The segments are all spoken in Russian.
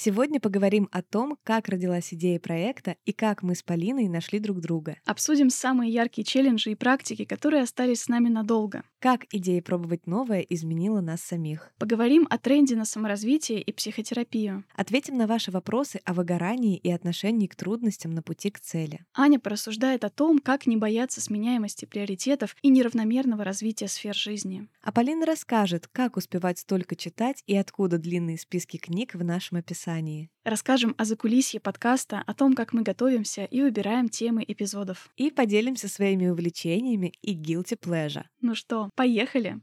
Сегодня поговорим о том, как родилась идея проекта и как мы с Полиной нашли друг друга. Обсудим самые яркие челленджи и практики, которые остались с нами надолго. Как идея пробовать новое изменила нас самих. Поговорим о тренде на саморазвитие и психотерапию. Ответим на ваши вопросы о выгорании и отношении к трудностям на пути к цели. Аня порассуждает о том, как не бояться сменяемости приоритетов и неравномерного развития сфер жизни. А Полина расскажет, как успевать столько читать и откуда длинные списки книг в нашем описании. Расскажем о закулисье подкаста, о том, как мы готовимся и выбираем темы эпизодов. И поделимся своими увлечениями и guilty pleasure. Ну что, поехали!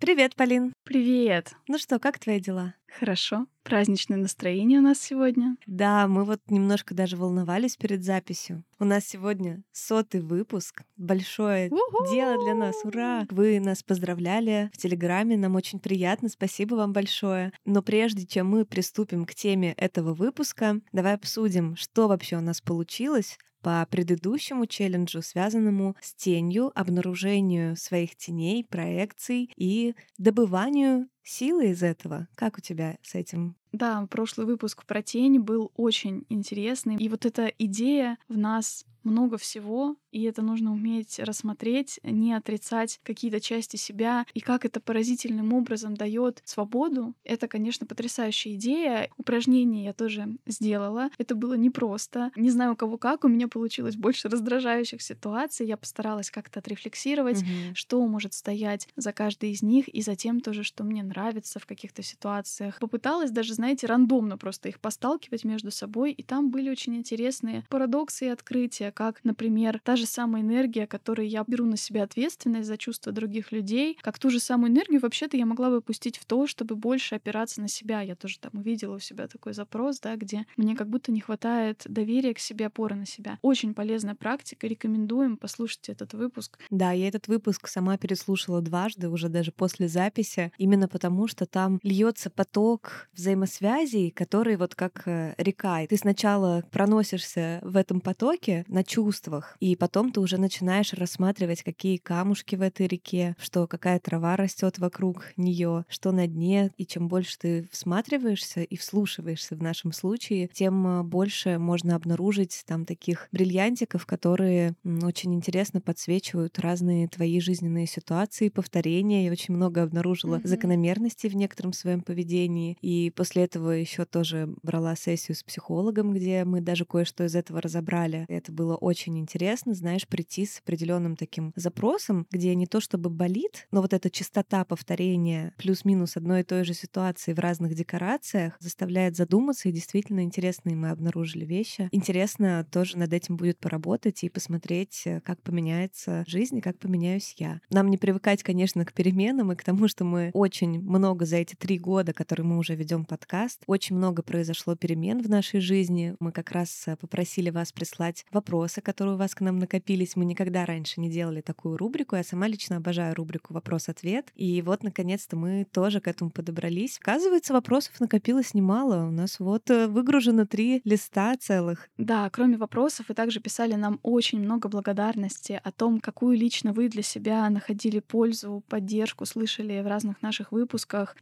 Привет, Полин. Привет. Ну что, как твои дела? Хорошо. Праздничное настроение у нас сегодня. Да, мы вот немножко даже волновались перед записью. У нас сегодня сотый выпуск. Большое У-ху! дело для нас. Ура! Вы нас поздравляли в Телеграме. Нам очень приятно. Спасибо вам большое. Но прежде чем мы приступим к теме этого выпуска, давай обсудим, что вообще у нас получилось, по предыдущему челленджу, связанному с тенью, обнаружению своих теней, проекций и добыванию силы из этого. Как у тебя с этим? Да, прошлый выпуск про тень был очень интересный. И вот эта идея в нас много всего, и это нужно уметь рассмотреть, не отрицать какие-то части себя, и как это поразительным образом дает свободу. Это, конечно, потрясающая идея. Упражнение я тоже сделала. Это было непросто. Не знаю, у кого как, у меня получилось больше раздражающих ситуаций. Я постаралась как-то отрефлексировать, mm-hmm. что может стоять за каждой из них, и затем тоже, что мне нравится в каких-то ситуациях. Попыталась даже, знаете, рандомно просто их посталкивать между собой, и там были очень интересные парадоксы и открытия, как, например, та же самая энергия, которой я беру на себя ответственность за чувства других людей, как ту же самую энергию вообще-то я могла бы пустить в то, чтобы больше опираться на себя. Я тоже там увидела у себя такой запрос, да, где мне как будто не хватает доверия к себе, опоры на себя. Очень полезная практика, рекомендуем, послушайте этот выпуск. Да, я этот выпуск сама переслушала дважды, уже даже после записи, именно потому что там льется поток взаимосвязей, который вот как э, река. Ты сначала проносишься в этом потоке на чувствах, и потом ты уже начинаешь рассматривать, какие камушки в этой реке, что какая трава растет вокруг нее, что на дне. И чем больше ты всматриваешься и вслушиваешься в нашем случае, тем а, больше можно обнаружить там таких бриллиантиков, которые очень интересно подсвечивают разные твои жизненные ситуации, повторения. Я очень много обнаружила mm-hmm. закономерностей в некотором своем поведении. И после этого еще тоже брала сессию с психологом, где мы даже кое-что из этого разобрали. Это было очень интересно знаешь, прийти с определенным таким запросом, где не то чтобы болит, но вот эта частота повторения плюс-минус одной и той же ситуации в разных декорациях заставляет задуматься, и действительно интересные мы обнаружили вещи. Интересно тоже над этим будет поработать и посмотреть, э, как поменяется жизнь и как поменяюсь я. Нам не привыкать, конечно, к переменам и к тому, что мы очень много за эти три года, которые мы уже ведем подкаст, очень много произошло перемен в нашей жизни. Мы как раз э, попросили вас прислать вопросы, которые у вас к нам накопились. Мы никогда раньше не делали такую рубрику. Я сама лично обожаю рубрику «Вопрос-ответ». И вот, наконец-то, мы тоже к этому подобрались. Оказывается, вопросов накопилось немало. У нас вот э, выгружено три листа целых. Да, кроме вопросов, вы также писали нам очень много благодарности о том, какую лично вы для себя находили пользу, поддержку, слышали в разных наших выпусках.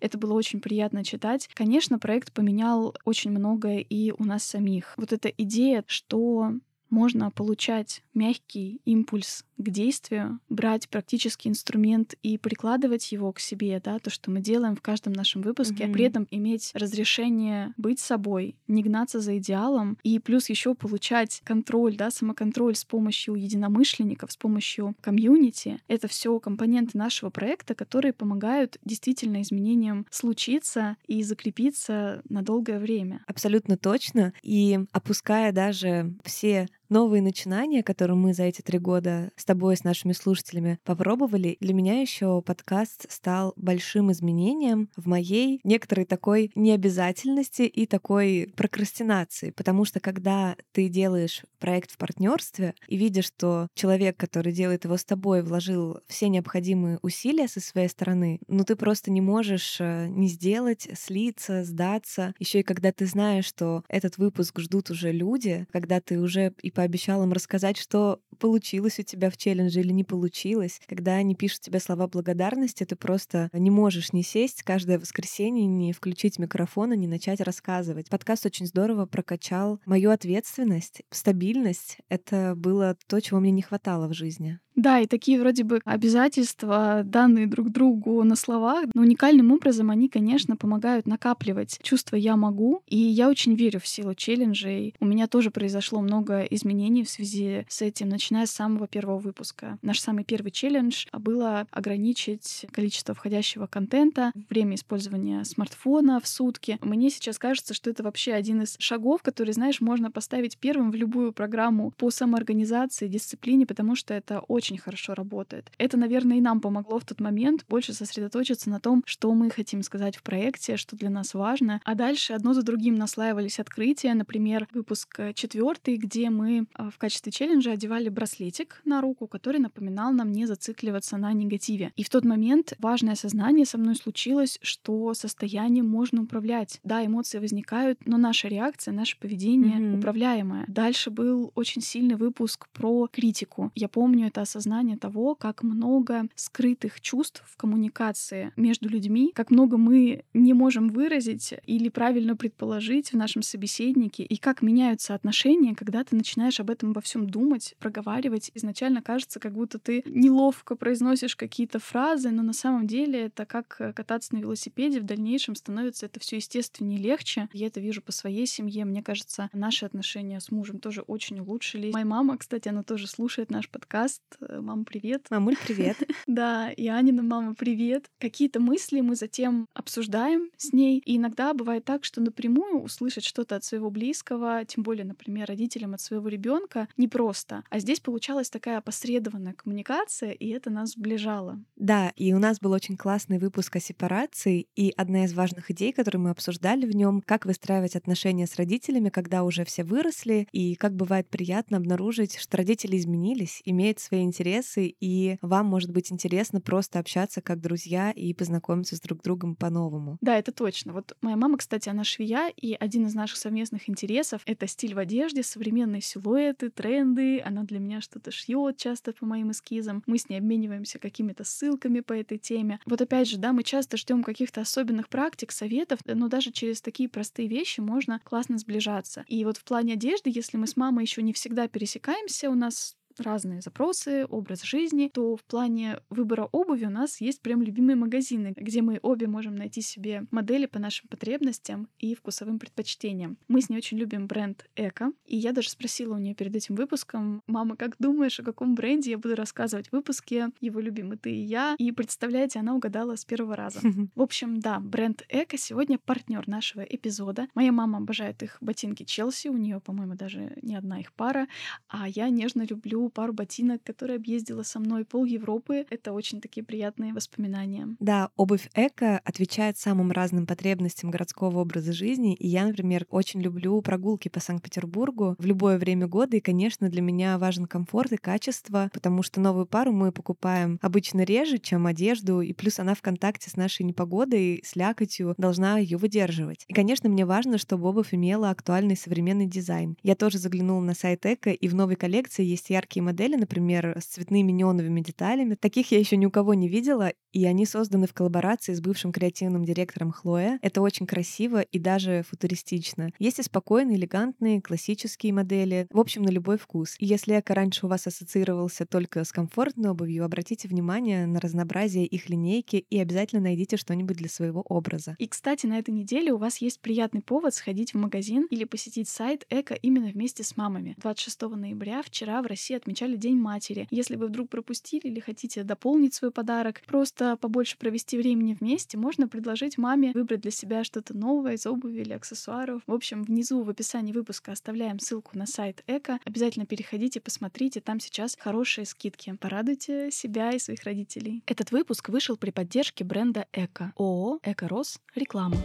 Это было очень приятно читать. Конечно, проект поменял очень многое и у нас самих. Вот эта идея, что можно получать мягкий импульс к действию, брать практический инструмент и прикладывать его к себе, да, то, что мы делаем в каждом нашем выпуске, mm-hmm. при этом иметь разрешение быть собой, не гнаться за идеалом, и плюс еще получать контроль, да, самоконтроль с помощью единомышленников, с помощью комьюнити. Это все компоненты нашего проекта, которые помогают действительно изменениям случиться и закрепиться на долгое время. Абсолютно точно. И опуская даже все новые начинания, которые мы за эти три года с тобой, с нашими слушателями попробовали, для меня еще подкаст стал большим изменением в моей некоторой такой необязательности и такой прокрастинации. Потому что когда ты делаешь проект в партнерстве и видишь, что человек, который делает его с тобой, вложил все необходимые усилия со своей стороны, ну ты просто не можешь э, не сделать, слиться, сдаться. Еще и когда ты знаешь, что этот выпуск ждут уже люди, когда ты уже и пообещал им рассказать, что получилось у тебя в челлендже или не получилось, когда они пишут тебе слова благодарности, ты просто не можешь не сесть каждое воскресенье, не включить микрофон и не начать рассказывать. Подкаст очень здорово прокачал мою ответственность, стабильность. Это было то, чего мне не хватало в жизни. Да, и такие вроде бы обязательства, данные друг другу на словах, но уникальным образом они, конечно, помогают накапливать чувство «я могу». И я очень верю в силу челленджей. У меня тоже произошло много изменений в связи с этим, начиная с самого первого выпуска. Наш самый первый челлендж было ограничить количество входящего контента, время использования смартфона в сутки. Мне сейчас кажется, что это вообще один из шагов, который, знаешь, можно поставить первым в любую программу по самоорганизации, дисциплине, потому что это очень очень хорошо работает. Это, наверное, и нам помогло в тот момент больше сосредоточиться на том, что мы хотим сказать в проекте, что для нас важно. А дальше одно за другим наслаивались открытия. Например, выпуск э, четвертый, где мы а, в качестве челленджа одевали браслетик на руку, который напоминал нам не зацикливаться на негативе. И в тот момент важное осознание со мной случилось, что состоянием можно управлять. Да, эмоции возникают, но наша реакция, наше поведение mm-hmm. управляемое. Дальше был очень сильный выпуск про критику. Я помню это осознание того, как много скрытых чувств в коммуникации между людьми, как много мы не можем выразить или правильно предположить в нашем собеседнике, и как меняются отношения, когда ты начинаешь об этом во всем думать, проговаривать. Изначально кажется, как будто ты неловко произносишь какие-то фразы, но на самом деле это как кататься на велосипеде. В дальнейшем становится это все естественнее и легче. Я это вижу по своей семье. Мне кажется, наши отношения с мужем тоже очень улучшились. Моя мама, кстати, она тоже слушает наш подкаст. Э, мама, привет. Мамуль, привет. Да, и Анина мама, привет. Какие-то мысли мы затем обсуждаем с ней. И иногда бывает так, что напрямую услышать что-то от своего близкого, тем более, например, родителям от своего ребенка, непросто. А здесь получалась такая опосредованная коммуникация, и это нас сближало. Да, и у нас был очень классный выпуск о сепарации, и одна из важных идей, которую мы обсуждали в нем, как выстраивать отношения с родителями, когда уже все выросли, и как бывает приятно обнаружить, что родители изменились, имеют свои интересы, и вам может быть интересно просто общаться как друзья и познакомиться с друг другом по-новому. Да, это точно. Вот моя мама, кстати, она швея, и один из наших совместных интересов — это стиль в одежде, современные силуэты, тренды. Она для меня что-то шьет часто по моим эскизам. Мы с ней обмениваемся какими-то ссылками по этой теме. Вот опять же, да, мы часто ждем каких-то особенных практик, советов, но даже через такие простые вещи можно классно сближаться. И вот в плане одежды, если мы с мамой еще не всегда пересекаемся, у нас разные запросы, образ жизни, то в плане выбора обуви у нас есть прям любимые магазины, где мы обе можем найти себе модели по нашим потребностям и вкусовым предпочтениям. Мы с ней очень любим бренд Эко, и я даже спросила у нее перед этим выпуском, мама, как думаешь, о каком бренде я буду рассказывать в выпуске, его любимый ты и я, и представляете, она угадала с первого раза. В общем, да, бренд Эко сегодня партнер нашего эпизода. Моя мама обожает их ботинки Челси, у нее, по-моему, даже не одна их пара, а я нежно люблю пару ботинок, которые объездила со мной пол Европы. Это очень такие приятные воспоминания. Да, обувь эко отвечает самым разным потребностям городского образа жизни. И я, например, очень люблю прогулки по Санкт-Петербургу в любое время года. И, конечно, для меня важен комфорт и качество, потому что новую пару мы покупаем обычно реже, чем одежду. И плюс она в контакте с нашей непогодой, с лякотью, должна ее выдерживать. И, конечно, мне важно, чтобы обувь имела актуальный современный дизайн. Я тоже заглянула на сайт Эко, и в новой коллекции есть яркие яркие модели, например, с цветными неоновыми деталями. Таких я еще ни у кого не видела, и они созданы в коллаборации с бывшим креативным директором Хлоя. Это очень красиво и даже футуристично. Есть и спокойные, элегантные, классические модели. В общем, на любой вкус. И если эко раньше у вас ассоциировался только с комфортной обувью, обратите внимание на разнообразие их линейки и обязательно найдите что-нибудь для своего образа. И, кстати, на этой неделе у вас есть приятный повод сходить в магазин или посетить сайт Эко именно вместе с мамами. 26 ноября вчера в России отмечали День матери. Если вы вдруг пропустили или хотите дополнить свой подарок, просто побольше провести времени вместе, можно предложить маме выбрать для себя что-то новое из обуви или аксессуаров. В общем, внизу в описании выпуска оставляем ссылку на сайт Эко. Обязательно переходите, посмотрите, там сейчас хорошие скидки. Порадуйте себя и своих родителей. Этот выпуск вышел при поддержке бренда Эко. ООО «Эко-Рос». Реклама.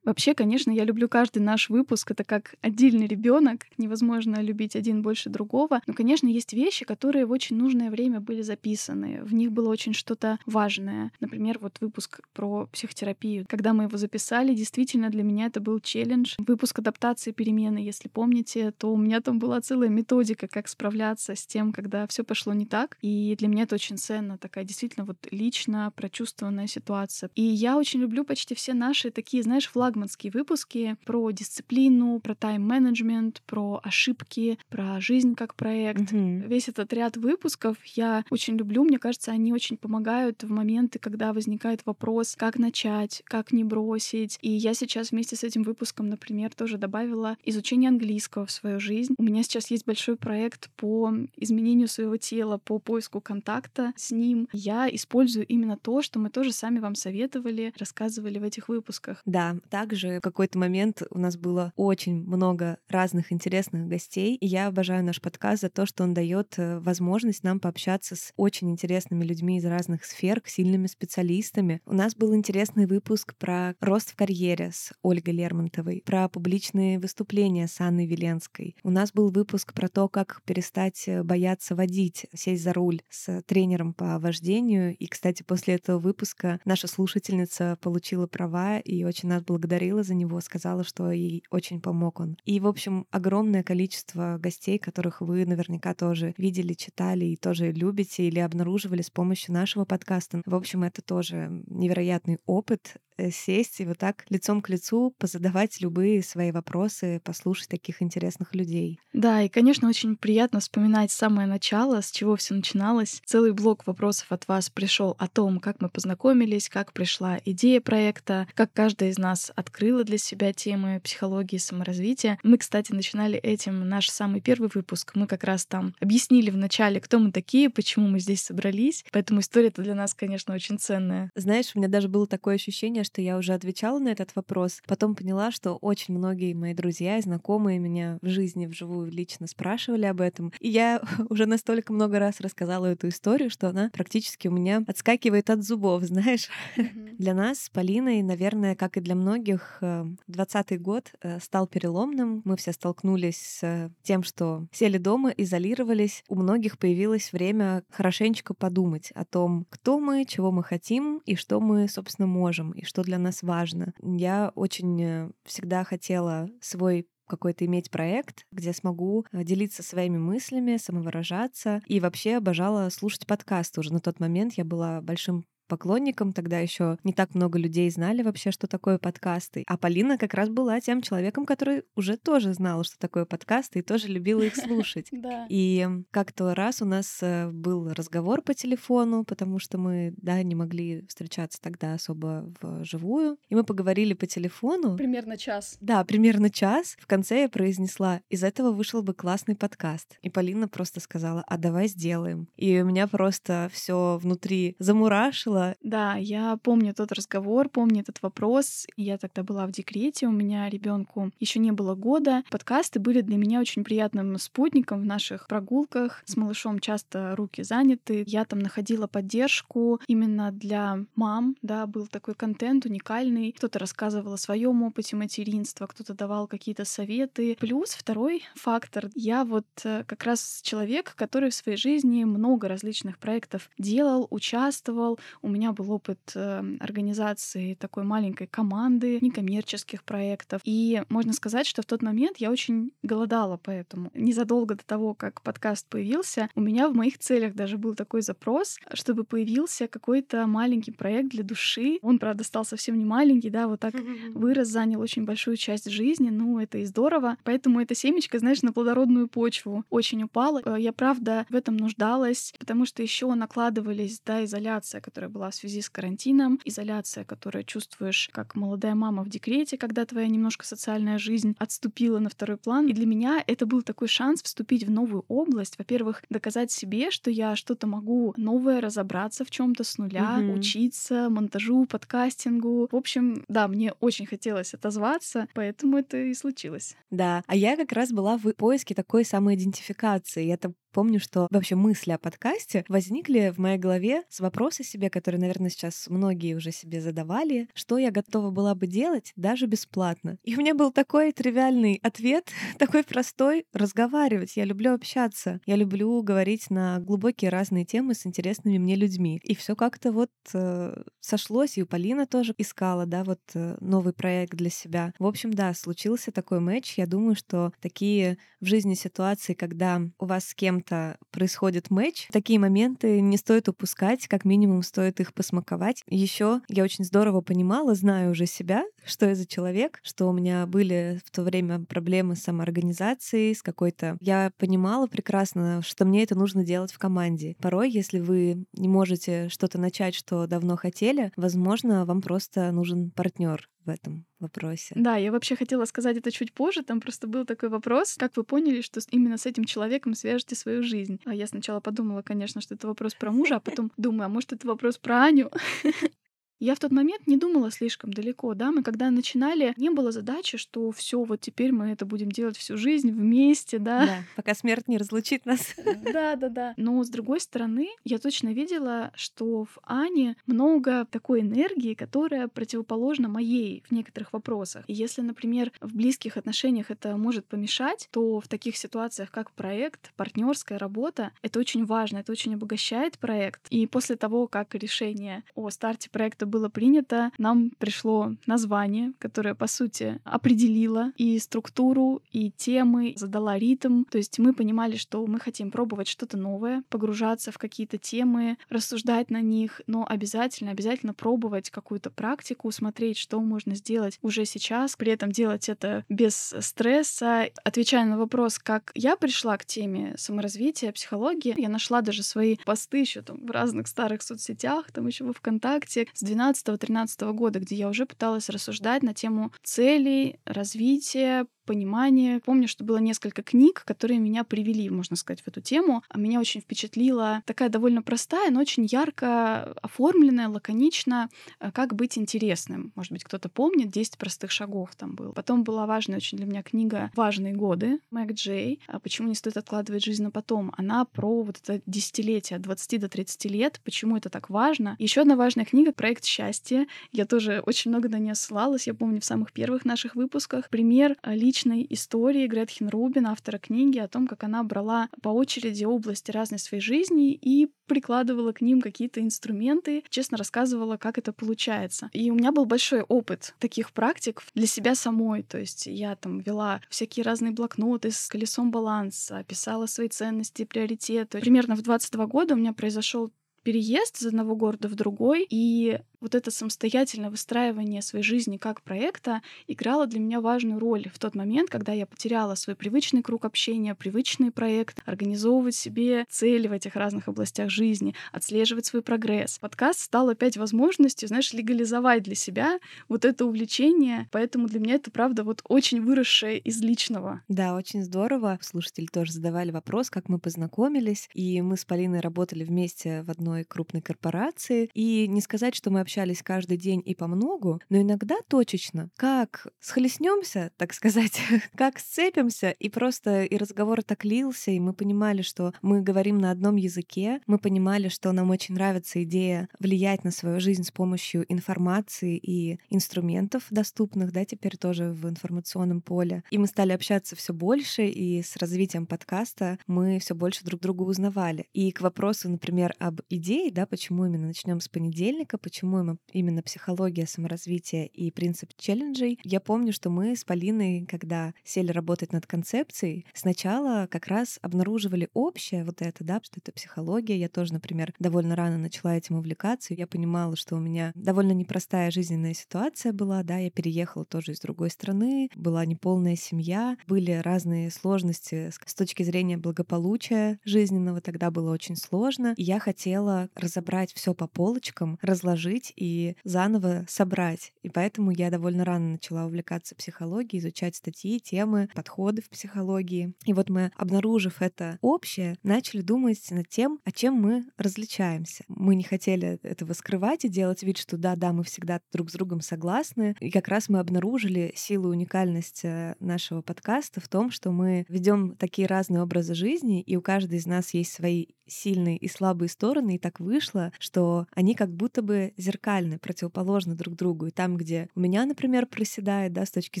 Вообще, конечно, я люблю каждый наш выпуск. Это как отдельный ребенок. Невозможно любить один больше другого. Но, конечно, есть вещи, которые в очень нужное время были записаны. В них было очень что-то важное. Например, вот выпуск про психотерапию. Когда мы его записали, действительно для меня это был челлендж. Выпуск адаптации перемены, если помните, то у меня там была целая методика, как справляться с тем, когда все пошло не так. И для меня это очень ценно. Такая действительно вот лично прочувствованная ситуация. И я очень люблю почти все наши такие, знаешь, флаг флагманские выпуски про дисциплину, про тайм-менеджмент, про ошибки, про жизнь как проект. Mm-hmm. Весь этот ряд выпусков я очень люблю. Мне кажется, они очень помогают в моменты, когда возникает вопрос, как начать, как не бросить. И я сейчас вместе с этим выпуском, например, тоже добавила изучение английского в свою жизнь. У меня сейчас есть большой проект по изменению своего тела, по поиску контакта с ним. Я использую именно то, что мы тоже сами вам советовали, рассказывали в этих выпусках. Да, так также в какой-то момент у нас было очень много разных интересных гостей, и я обожаю наш подкаст за то, что он дает э, возможность нам пообщаться с очень интересными людьми из разных сфер, сильными специалистами. У нас был интересный выпуск про рост в карьере с Ольгой Лермонтовой, про публичные выступления с Анной Веленской. У нас был выпуск про то, как перестать э, бояться водить, сесть за руль с тренером по вождению. И, кстати, после этого выпуска наша слушательница получила права и очень нас благодарит поблагодарила за него, сказала, что ей очень помог он. И, в общем, огромное количество гостей, которых вы наверняка тоже видели, читали и тоже любите или обнаруживали с помощью нашего подкаста. В общем, это тоже невероятный опыт. Э, сесть и вот так лицом к лицу позадавать любые свои вопросы, послушать таких интересных людей. Да, и, конечно, очень приятно вспоминать самое начало, с чего все начиналось. Целый блок вопросов от вас пришел о том, как мы познакомились, как пришла идея проекта, как каждая из нас открыла для себя темы психологии саморазвития. Мы, кстати, начинали этим наш самый первый выпуск. Мы как раз там объяснили вначале, кто мы такие, почему мы здесь собрались. Поэтому история-то для нас, конечно, очень ценная. Знаешь, у меня даже было такое ощущение, что я уже отвечала на этот вопрос. Потом поняла, что очень многие мои друзья и знакомые меня в жизни вживую лично спрашивали об этом. И я уже настолько много раз рассказала эту историю, что она практически у меня отскакивает от зубов, знаешь. Mm-hmm. Для нас с Полиной, наверное, как и для многих, 20 год э, стал переломным. Мы все столкнулись с тем, что сели дома, изолировались. У многих появилось время хорошенечко подумать о том, кто мы, чего мы хотим и что мы, собственно, можем, и что что для нас важно. Я очень э, всегда хотела свой какой-то иметь проект, где смогу э, делиться своими мыслями, самовыражаться. И вообще обожала слушать подкасты. Уже на тот момент я была большим поклонникам. Тогда еще не так много людей знали вообще, что такое подкасты. А Полина как раз была тем человеком, который уже тоже знал, что такое подкасты, и тоже любила их слушать. И как-то раз у нас э, был разговор по телефону, потому что мы, да, не могли встречаться тогда особо вживую. И мы поговорили по телефону. Примерно час. Да, примерно час. В конце я произнесла, из этого вышел бы классный подкаст. И Полина просто сказала, а давай сделаем. И у меня просто все внутри замурашило, было. Да, я помню тот разговор, помню этот вопрос. Я тогда была в декрете, у меня ребенку еще не было года. Подкасты были для меня очень приятным спутником в наших прогулках. С малышом часто руки заняты. Я там находила поддержку именно для мам, да, был такой контент уникальный. Кто-то рассказывал о своем опыте материнства, кто-то давал какие-то советы. Плюс второй фактор. Я вот э, как раз человек, который в своей жизни много различных проектов делал, участвовал. У меня был опыт эм, организации такой маленькой команды, некоммерческих проектов. И можно сказать, что в тот момент я очень голодала поэтому. Незадолго до того, как подкаст появился, у меня в моих целях даже был такой запрос, чтобы появился какой-то маленький проект для души. Он, правда, стал совсем не маленький, да, вот так вырос, занял очень большую часть жизни, ну, это и здорово. Поэтому эта семечка, знаешь, на плодородную почву очень упала. Э, я, правда, в этом нуждалась, потому что еще накладывались, да, изоляция, которая была в связи с карантином, изоляция, которую чувствуешь как молодая мама в декрете, когда твоя немножко социальная жизнь отступила на второй план. И для меня это был такой шанс вступить в новую область. Во-первых, доказать себе, что я что-то могу новое разобраться в чем-то с нуля, угу. учиться монтажу, подкастингу. В общем, да, мне очень хотелось отозваться, поэтому это и случилось. Да, а я как раз была в поиске такой самоидентификации. Это помню, что вообще мысли о подкасте возникли в моей голове с вопроса себе, который, наверное, сейчас многие уже себе задавали, что я готова была бы делать даже бесплатно. И у меня был такой тривиальный ответ, такой простой — разговаривать. Я люблю общаться. Я люблю говорить на глубокие разные темы с интересными мне людьми. И все как-то вот э, сошлось, и у Полина тоже искала, да, вот э, новый проект для себя. В общем, да, случился такой матч. Я думаю, что такие в жизни ситуации, когда у вас с кем кем-то происходит матч, такие моменты не стоит упускать, как минимум стоит их посмаковать. Еще я очень здорово понимала, знаю уже себя, что я за человек, что у меня были в то время проблемы с самоорганизацией, с какой-то... Я понимала прекрасно, что мне это нужно делать в команде. Порой, если вы не можете что-то начать, что давно хотели, возможно, вам просто нужен партнер в этом вопросе. Да, я вообще хотела сказать это чуть позже. Там просто был такой вопрос, как вы поняли, что именно с этим человеком свяжете свою жизнь. А я сначала подумала, конечно, что это вопрос про мужа, а потом думаю, а может это вопрос про Аню? Я в тот момент не думала слишком далеко, да, мы когда начинали, не было задачи, что все, вот теперь мы это будем делать всю жизнь вместе, да. Да, пока смерть не разлучит нас. Да, да, да. Но с другой стороны, я точно видела, что в Ане много такой энергии, которая противоположна моей в некоторых вопросах. И если, например, в близких отношениях это может помешать, то в таких ситуациях, как проект, партнерская работа, это очень важно, это очень обогащает проект. И после того, как решение о старте проекта было принято, нам пришло название, которое, по сути, определило и структуру, и темы, задала ритм. То есть мы понимали, что мы хотим пробовать что-то новое, погружаться в какие-то темы, рассуждать на них, но обязательно, обязательно пробовать какую-то практику, смотреть, что можно сделать уже сейчас, при этом делать это без стресса. Отвечая на вопрос, как я пришла к теме саморазвития, психологии, я нашла даже свои посты еще там в разных старых соцсетях, там еще во ВКонтакте с 12-13 года, где я уже пыталась рассуждать на тему целей, развития, понимание. Помню, что было несколько книг, которые меня привели, можно сказать, в эту тему. А меня очень впечатлила такая довольно простая, но очень ярко оформленная, лаконично, э, как быть интересным. Может быть, кто-то помнит, 10 простых шагов там был. Потом была важная очень для меня книга «Важные годы» Мэг Джей. А «Почему не стоит откладывать жизнь на потом». Она про вот это десятилетие от 20 до 30 лет, почему это так важно. Еще одна важная книга «Проект счастья». Я тоже очень много на нее ссылалась. Я помню в самых первых наших выпусках. Пример личности личной истории Гретхен Рубин, автора книги, о том, как она брала по очереди области разной своей жизни и прикладывала к ним какие-то инструменты, честно рассказывала, как это получается. И у меня был большой опыт таких практик для себя самой. То есть я там вела всякие разные блокноты с колесом баланса, писала свои ценности, приоритеты. Примерно в 22 года у меня произошел переезд из одного города в другой, и вот это самостоятельное выстраивание своей жизни как проекта играло для меня важную роль в тот момент, когда я потеряла свой привычный круг общения, привычный проект, организовывать себе цели в этих разных областях жизни, отслеживать свой прогресс. Подкаст стал опять возможностью, знаешь, легализовать для себя вот это увлечение, поэтому для меня это, правда, вот очень выросшее из личного. Да, очень здорово. Слушатели тоже задавали вопрос, как мы познакомились, и мы с Полиной работали вместе в одной крупной корпорации, и не сказать, что мы общались каждый день и по многу, но иногда точечно. Как схлестнемся, так сказать, как сцепимся, и просто и разговор так лился, и мы понимали, что мы говорим на одном языке, мы понимали, что нам очень нравится идея влиять на свою жизнь с помощью информации и инструментов доступных, да, теперь тоже в информационном поле. И мы стали общаться все больше, и с развитием подкаста мы все больше друг друга узнавали. И к вопросу, например, об идее, да, почему именно начнем с понедельника, почему именно психология саморазвития и принцип челленджей. Я помню, что мы с Полиной, когда сели работать над концепцией, сначала как раз обнаруживали общее вот это, да, что это психология. Я тоже, например, довольно рано начала этим увлекаться. Я понимала, что у меня довольно непростая жизненная ситуация была, да, я переехала тоже из другой страны, была неполная семья, были разные сложности с точки зрения благополучия жизненного, тогда было очень сложно. И я хотела хотела разобрать все по полочкам, разложить и заново собрать. И поэтому я довольно рано начала увлекаться психологией, изучать статьи, темы, подходы в психологии. И вот мы, обнаружив это общее, начали думать над тем, о чем мы различаемся. Мы не хотели этого скрывать и делать вид, что да-да, мы всегда друг с другом согласны. И как раз мы обнаружили силу и уникальность э, нашего подкаста в том, что мы ведем такие разные образы жизни, и у каждой из нас есть свои сильные и слабые стороны, и так вышло, что они как будто бы зеркальны, противоположны друг другу. И там, где у меня, например, проседает, да, с точки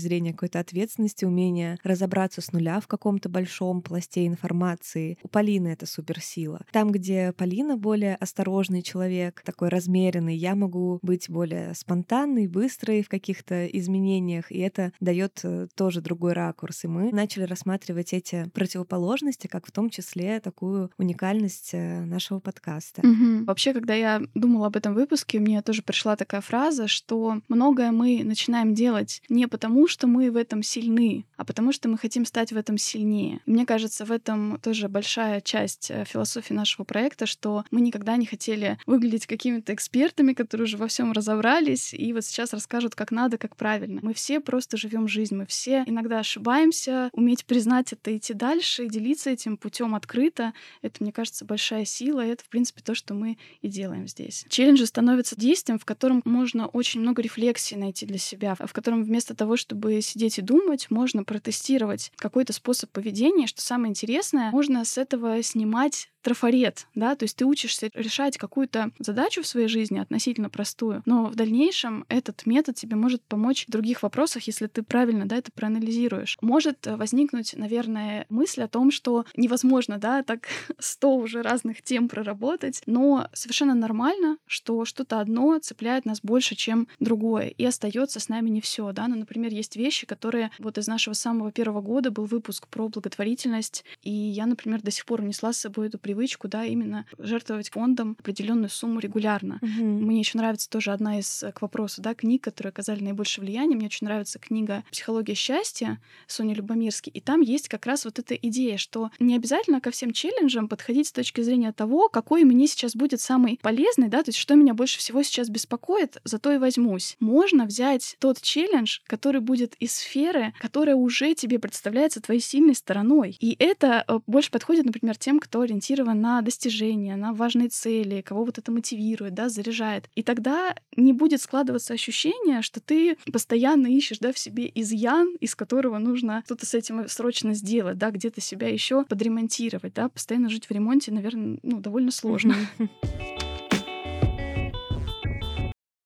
зрения какой-то ответственности, умения разобраться с нуля в каком-то большом пласте информации, у Полины это суперсила. Там, где Полина более осторожный человек, такой размеренный, я могу быть более спонтанной, быстрой в каких-то изменениях, и это дает э, тоже другой ракурс. И мы начали рассматривать эти противоположности как в том числе такую уникальность э, нашего подкаста. Угу. Вообще, когда я думала об этом выпуске, мне тоже пришла такая фраза, что многое мы начинаем делать не потому, что мы в этом сильны, а потому что мы хотим стать в этом сильнее. Мне кажется, в этом тоже большая часть э, философии нашего проекта, что мы никогда не хотели выглядеть какими-то экспертами, которые уже во всем разобрались и вот сейчас расскажут, как надо, как правильно. Мы все просто живем жизнь, мы все иногда ошибаемся, уметь признать это, идти дальше и делиться этим путем открыто. Это, мне кажется, большая сила, и это, в принципе, то, что мы и делаем здесь. Челленджи становятся действием, в котором можно очень много рефлексии найти для себя, в котором вместо того, чтобы сидеть и думать, можно протестировать какой-то способ поведения. Что самое интересное, можно с этого снимать трафарет, да, то есть ты учишься решать какую-то задачу в своей жизни относительно простую, но в дальнейшем этот метод тебе может помочь в других вопросах, если ты правильно, да, это проанализируешь. Может возникнуть, наверное, мысль о том, что невозможно, да, так сто уже разных тем проработать, но совершенно нормально, что что-то одно цепляет нас больше, чем другое, и остается с нами не все, да, ну, например, есть вещи, которые вот из нашего самого первого года был выпуск про благотворительность, и я, например, до сих пор унесла с собой эту привычку привычку, да, именно жертвовать фондом определенную сумму регулярно. Угу. Мне еще нравится тоже одна из э, к вопросу, да, книг, которые оказали наибольшее влияние. Мне очень нравится книга «Психология счастья» Сони Любомирски. И там есть как раз вот эта идея, что не обязательно ко всем челленджам подходить с точки зрения того, какой мне сейчас будет самый полезный, да, то есть что меня больше всего сейчас беспокоит, зато и возьмусь. Можно взять тот челлендж, который будет из сферы, которая уже тебе представляется твоей сильной стороной. И это э, больше подходит, например, тем, кто ориентирован ориентирован на достижения, на важные цели, кого вот это мотивирует, да, заряжает. И тогда не будет складываться ощущение, что ты постоянно ищешь, да, в себе изъян, из которого нужно что-то с этим срочно сделать, да, где-то себя еще подремонтировать, да, постоянно жить в ремонте, наверное, ну, довольно сложно.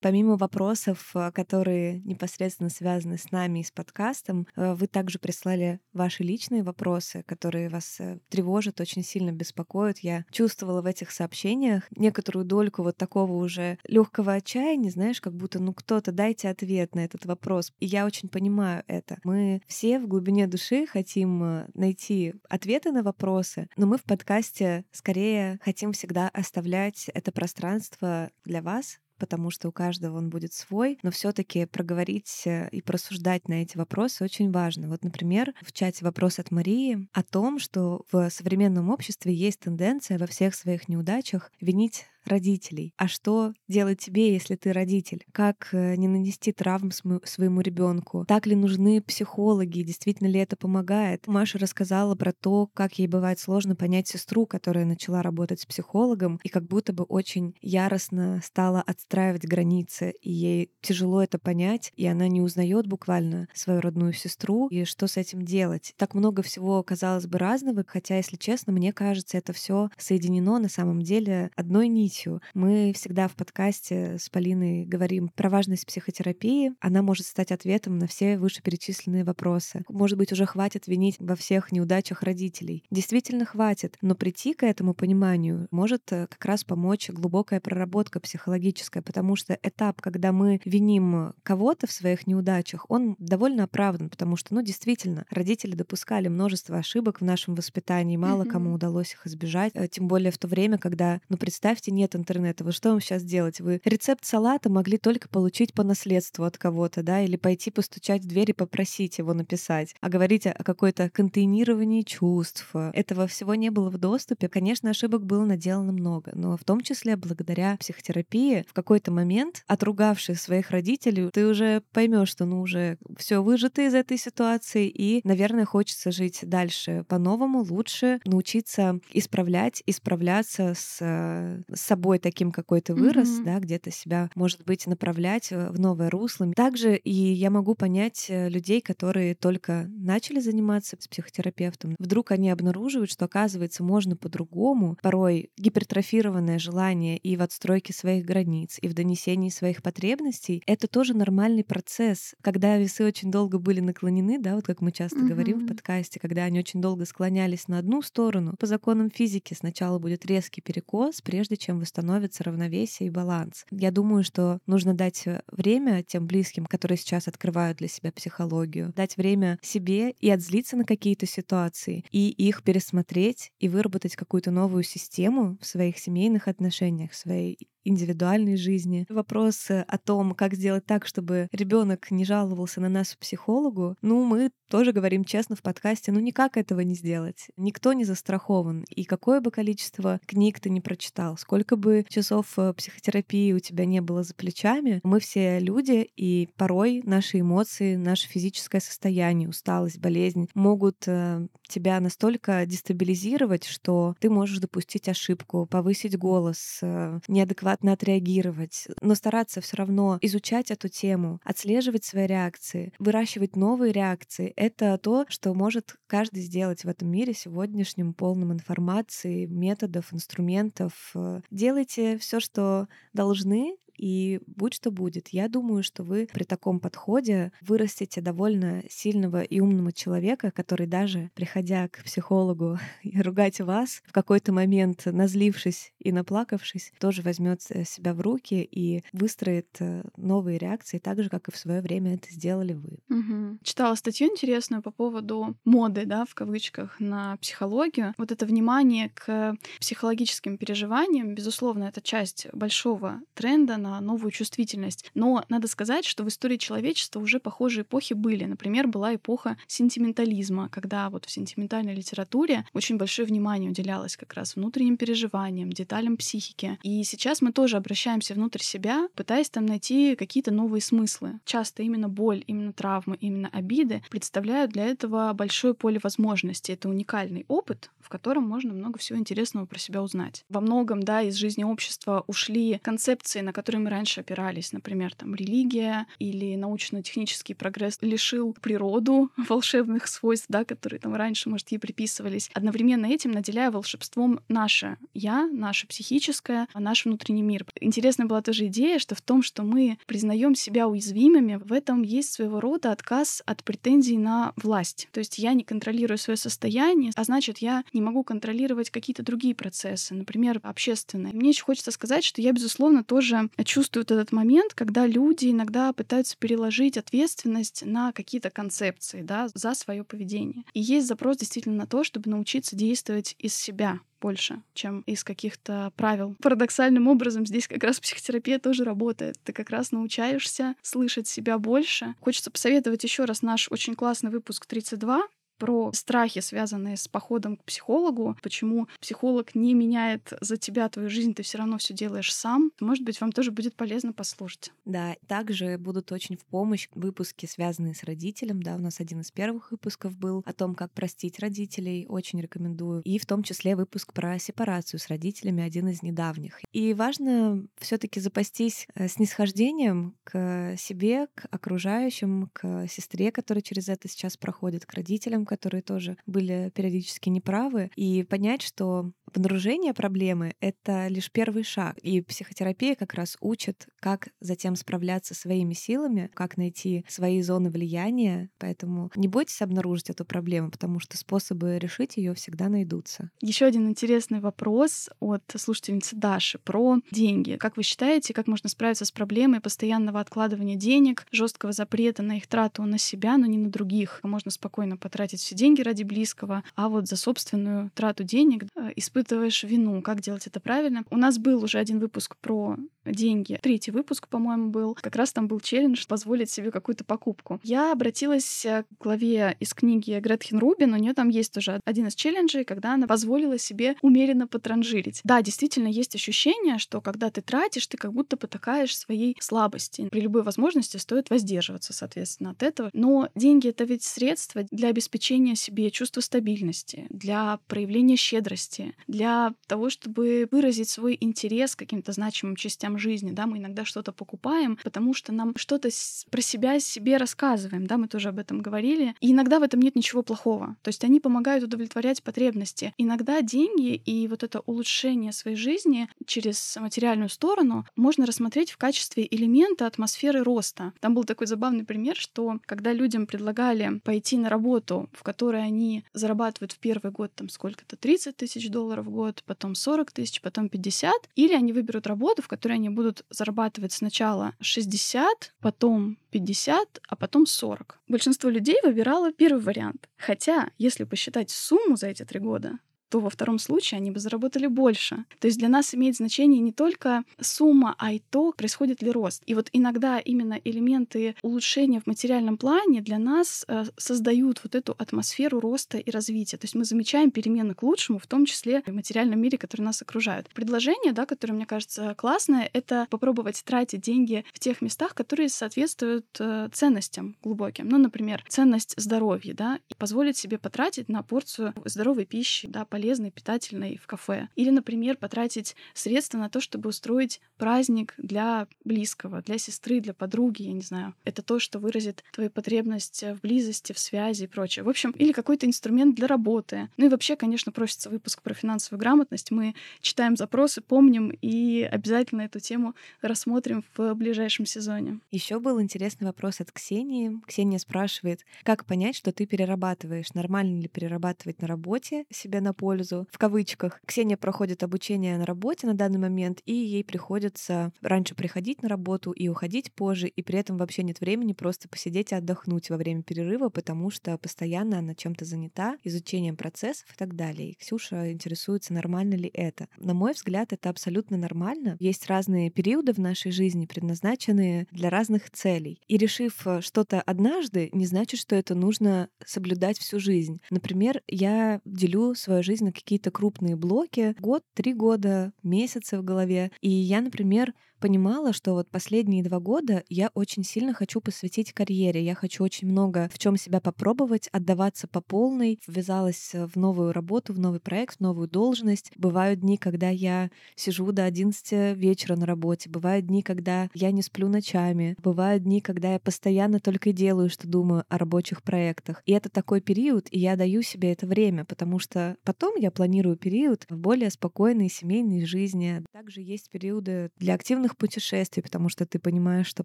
Помимо вопросов, э, которые непосредственно связаны с нами и с подкастом, э, вы также прислали ваши личные вопросы, которые вас э, тревожат, очень сильно беспокоят. Я чувствовала в этих сообщениях некоторую дольку вот такого уже легкого отчаяния, знаешь, как будто, ну кто-то дайте ответ на этот вопрос. И я очень понимаю это. Мы все в глубине души хотим найти ответы на вопросы, но мы в подкасте скорее хотим всегда оставлять это пространство для вас, потому что у каждого он будет свой, но все-таки проговорить э, и просуждать на эти вопросы очень важно. Вот, например, в чате вопрос от Марии о том, что в современном обществе есть тенденция во всех своих неудачах винить родителей. А что делать тебе, если ты родитель? Как э, не нанести травм своему ребенку? Так ли нужны психологи? Действительно ли это помогает? Маша рассказала про то, как ей бывает сложно понять сестру, которая начала работать с психологом, и как будто бы очень яростно стала отстраивать границы, и ей тяжело это понять, и она не узнает буквально свою родную сестру, и что с этим делать. Так много всего, казалось бы, разного, хотя, если честно, мне кажется, это все соединено на самом деле одной нитью нитью. Мы всегда в подкасте с Полиной говорим про важность психотерапии. Она может стать ответом на все вышеперечисленные вопросы. Может быть, уже хватит винить во всех неудачах родителей. Действительно хватит, но прийти к этому пониманию может э, как раз помочь глубокая проработка психологическая, потому что этап, когда мы виним кого-то в своих неудачах, он довольно оправдан, потому что, ну, действительно, родители допускали множество ошибок в нашем воспитании, мало mm-hmm. кому удалось их избежать, э, тем более в то время, когда, ну, представьте, нет интернета, вы что вам сейчас делать? Вы рецепт салата могли только получить по наследству от кого-то, да, или пойти постучать в дверь и попросить его написать. А говорить о какой-то контейнировании чувств, этого всего не было в доступе. Конечно, ошибок было наделано много, но в том числе благодаря психотерапии в какой-то момент, отругавшись своих родителей, ты уже поймешь, что ну уже все выжито из этой ситуации, и, наверное, хочется жить дальше по-новому, лучше научиться исправлять, исправляться с, э, с собой таким, какой ты вырос, mm-hmm. да, где-то себя, может быть, направлять в новое русло. Также и я могу понять э, людей, которые только начали заниматься с психотерапевтом, вдруг они обнаруживают, что, оказывается, можно по-другому, порой гипертрофированное желание и в отстройке своих границ, и в донесении своих потребностей — это тоже нормальный процесс. Когда весы очень долго были наклонены, да, вот как мы часто mm-hmm. говорим в подкасте, когда они очень долго склонялись на одну сторону, по законам физики сначала будет резкий перекос, прежде чем восстановится равновесие и баланс. Я думаю, что нужно дать э, время тем близким, которые сейчас открывают для себя психологию, дать время себе и отзлиться на какие-то ситуации, и их пересмотреть, и выработать какую-то новую систему в своих семейных отношениях, в своей индивидуальной жизни. Вопрос о том, как сделать так, чтобы ребенок не жаловался на нас психологу, ну, мы тоже говорим честно в подкасте, ну, никак этого не сделать. Никто не застрахован. И какое бы количество книг ты не прочитал, сколько бы часов э, психотерапии у тебя не было за плечами, мы все люди, и порой наши эмоции, наше физическое состояние, усталость, болезнь могут э, тебя настолько дестабилизировать, что ты можешь допустить ошибку, повысить голос, э, неадекватно адекватно отреагировать, но стараться все равно изучать эту тему, отслеживать свои реакции, выращивать новые реакции. Это то, что может каждый сделать в этом мире сегодняшнем, полном информации, методов, инструментов. Делайте все, что должны, и будь что будет. Я думаю, что вы при таком подходе вырастете довольно сильного и умного человека, который даже, приходя к психологу и ругать вас, в какой-то момент, назлившись и наплакавшись, тоже возьмет себя в руки и выстроит э, новые реакции, так же, как и в свое время это сделали вы. Угу. Читала статью интересную по поводу моды, да, в кавычках, на психологию. Вот это внимание к психологическим переживаниям, безусловно, это часть большого тренда на на новую чувствительность. Но надо сказать, что в истории человечества уже похожие эпохи были. Например, была эпоха сентиментализма, когда вот в сентиментальной литературе очень большое внимание уделялось как раз внутренним переживаниям, деталям психики. И сейчас мы тоже обращаемся внутрь себя, пытаясь там найти какие-то новые смыслы. Часто именно боль, именно травмы, именно обиды представляют для этого большое поле возможностей. Это уникальный опыт, котором можно много всего интересного про себя узнать. Во многом, да, из жизни общества ушли концепции, на которые мы раньше опирались, например, там религия или научно-технический прогресс лишил природу волшебных свойств, да, которые там раньше, может, ей приписывались, одновременно этим наделяя волшебством наше я, наше психическое, наш внутренний мир. Интересная была тоже идея, что в том, что мы признаем себя уязвимыми, в этом есть своего рода отказ от претензий на власть. То есть я не контролирую свое состояние, а значит, я не могу контролировать какие-то другие процессы, например, общественные. Мне еще хочется сказать, что я, безусловно, тоже чувствуют этот момент, когда люди иногда пытаются переложить ответственность на какие-то концепции да, за свое поведение. И есть запрос действительно на то, чтобы научиться действовать из себя больше, чем из каких-то правил. Парадоксальным образом здесь как раз психотерапия тоже работает. Ты как раз научаешься слышать себя больше. Хочется посоветовать еще раз наш очень классный выпуск 32, про страхи, связанные с походом к психологу, почему психолог не меняет за тебя твою жизнь, ты все равно все делаешь сам. Может быть, вам тоже будет полезно послушать. Да, также будут очень в помощь выпуски, связанные с родителем. Да, у нас один из первых выпусков был о том, как простить родителей. Очень рекомендую. И в том числе выпуск про сепарацию с родителями, один из недавних. И важно все-таки запастись э, снисхождением к себе, к окружающим, к сестре, которая через это сейчас проходит, к родителям, которые тоже были периодически неправы, и понять, что обнаружение проблемы — это лишь первый шаг. И психотерапия как раз учит, как затем справляться своими силами, как найти свои зоны влияния. Поэтому не бойтесь обнаружить эту проблему, потому что способы решить ее всегда найдутся. Еще один интересный вопрос от слушательницы Даши про деньги. Как вы считаете, как можно справиться с проблемой постоянного откладывания денег, жесткого запрета на их трату на себя, но не на других? Можно спокойно потратить все деньги ради близкого, а вот за собственную трату денег э, испытывать испытываешь вину, как делать это правильно. У нас был уже один выпуск про деньги. Третий выпуск, по-моему, был. Как раз там был челлендж позволить себе какую-то покупку. Я обратилась к главе из книги Гретхен Рубин. У нее там есть тоже один из челленджей, когда она позволила себе умеренно потранжирить. Да, действительно, есть ощущение, что когда ты тратишь, ты как будто потакаешь своей слабости. При любой возможности стоит воздерживаться, соответственно, от этого. Но деньги — это ведь средство для обеспечения себе чувства стабильности, для проявления щедрости, для того, чтобы выразить свой интерес к каким-то значимым частям жизни. Да, мы иногда что-то покупаем, потому что нам что-то про себя себе рассказываем. Да, мы тоже об этом говорили. И иногда в этом нет ничего плохого. То есть они помогают удовлетворять потребности. Иногда деньги и вот это улучшение своей жизни через материальную сторону можно рассмотреть в качестве элемента атмосферы роста. Там был такой забавный пример, что когда людям предлагали пойти на работу, в которой они зарабатывают в первый год там сколько-то 30 тысяч долларов в год, потом 40 тысяч, потом 50, или они выберут работу, в которой они будут зарабатывать сначала 60, потом 50, а потом 40. Большинство людей выбирало первый вариант. Хотя, если посчитать сумму за эти три года, то во втором случае они бы заработали больше. То есть для нас имеет значение не только сумма, а и то, происходит ли рост. И вот иногда именно элементы улучшения в материальном плане для нас э, создают вот эту атмосферу роста и развития. То есть мы замечаем перемены к лучшему, в том числе в материальном мире, который нас окружает. Предложение, да, которое мне кажется классное, это попробовать тратить деньги в тех местах, которые соответствуют э, ценностям глубоким. Ну, например, ценность здоровья, да, и позволить себе потратить на порцию здоровой пищи, да, полезной, питательной в кафе. Или, например, потратить средства на то, чтобы устроить праздник для близкого, для сестры, для подруги, я не знаю. Это то, что выразит твою потребность в близости, в связи и прочее. В общем, или какой-то инструмент для работы. Ну и вообще, конечно, просится выпуск про финансовую грамотность. Мы читаем запросы, помним и обязательно эту тему рассмотрим в ближайшем сезоне. Еще был интересный вопрос от Ксении. Ксения спрашивает, как понять, что ты перерабатываешь? Нормально ли перерабатывать на работе себя на пользу? Пользу, в кавычках. Ксения проходит обучение на работе на данный момент, и ей приходится раньше приходить на работу и уходить позже, и при этом вообще нет времени просто посидеть и отдохнуть во время перерыва, потому что постоянно она чем-то занята, изучением процессов и так далее. И Ксюша интересуется, нормально ли это. На мой взгляд, это абсолютно нормально. Есть разные периоды в нашей жизни, предназначенные для разных целей. И решив э, что-то однажды, не значит, что это нужно соблюдать всю жизнь. Например, я делю свою жизнь на какие-то крупные блоки, год, три года, месяцы в голове. И я, например, понимала, что вот последние два года я очень сильно хочу посвятить карьере. Я хочу очень много в чем себя попробовать, отдаваться по полной. Ввязалась в новую работу, в новый проект, в новую должность. Бывают дни, когда я сижу до 11 вечера на работе. Бывают дни, когда я не сплю ночами. Бывают дни, когда я постоянно только делаю, что думаю о рабочих проектах. И это такой период, и я даю себе это время, потому что потом я планирую период в более спокойной семейной жизни. Также есть периоды для активных длительных путешествий, потому что ты понимаешь, что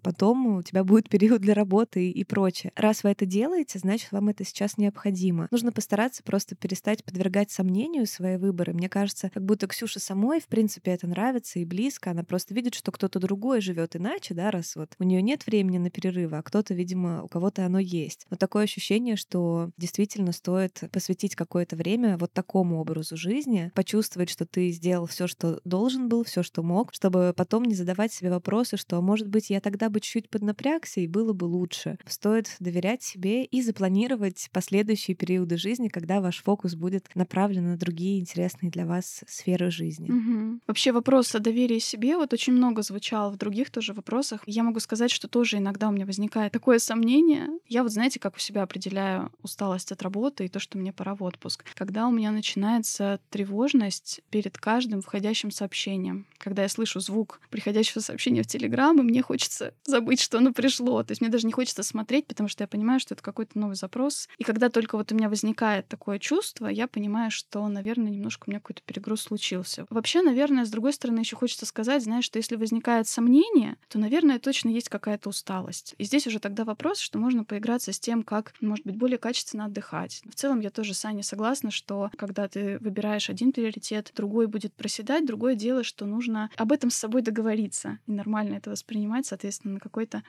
потом у тебя будет период для работы и прочее. Раз вы это делаете, значит, вам это сейчас необходимо. Нужно постараться просто перестать подвергать сомнению свои выборы. Мне кажется, как будто Ксюша самой, в принципе, это нравится и близко. Она просто видит, что кто-то другой живет иначе, да, раз вот у нее нет времени на перерывы, а кто-то, видимо, у кого-то оно есть. Но такое ощущение, что действительно стоит посвятить какое-то время вот такому образу жизни, почувствовать, что ты сделал все, что должен был, все, что мог, чтобы потом не задавать задавать себе вопросы, что, может быть, я тогда бы чуть-чуть поднапрягся и было бы лучше. Стоит доверять себе и запланировать последующие периоды жизни, когда ваш фокус будет направлен на другие интересные для вас сферы жизни. Угу. Вообще вопрос о доверии себе вот очень много звучал в других тоже вопросах. Я могу сказать, что тоже иногда у меня возникает такое сомнение. Я вот знаете, как у себя определяю усталость от работы и то, что мне пора в отпуск. Когда у меня начинается тревожность перед каждым входящим сообщением, когда я слышу звук приходящего приходящего сообщения в Телеграм, и мне хочется забыть, что оно пришло. То есть мне даже не хочется смотреть, потому что я понимаю, что это какой-то новый запрос. И когда только вот у меня возникает такое чувство, я понимаю, что, наверное, немножко у меня какой-то перегруз случился. Вообще, наверное, с другой стороны, еще хочется сказать, знаешь, что если возникает сомнение, то, наверное, точно есть какая-то усталость. И здесь уже тогда вопрос, что можно поиграться с тем, как, может быть, более качественно отдыхать. В целом, я тоже с Аней согласна, что когда ты выбираешь один приоритет, другой будет проседать, другое дело, что нужно об этом с собой договориться меняется. И нормально это воспринимать, соответственно, на какой-то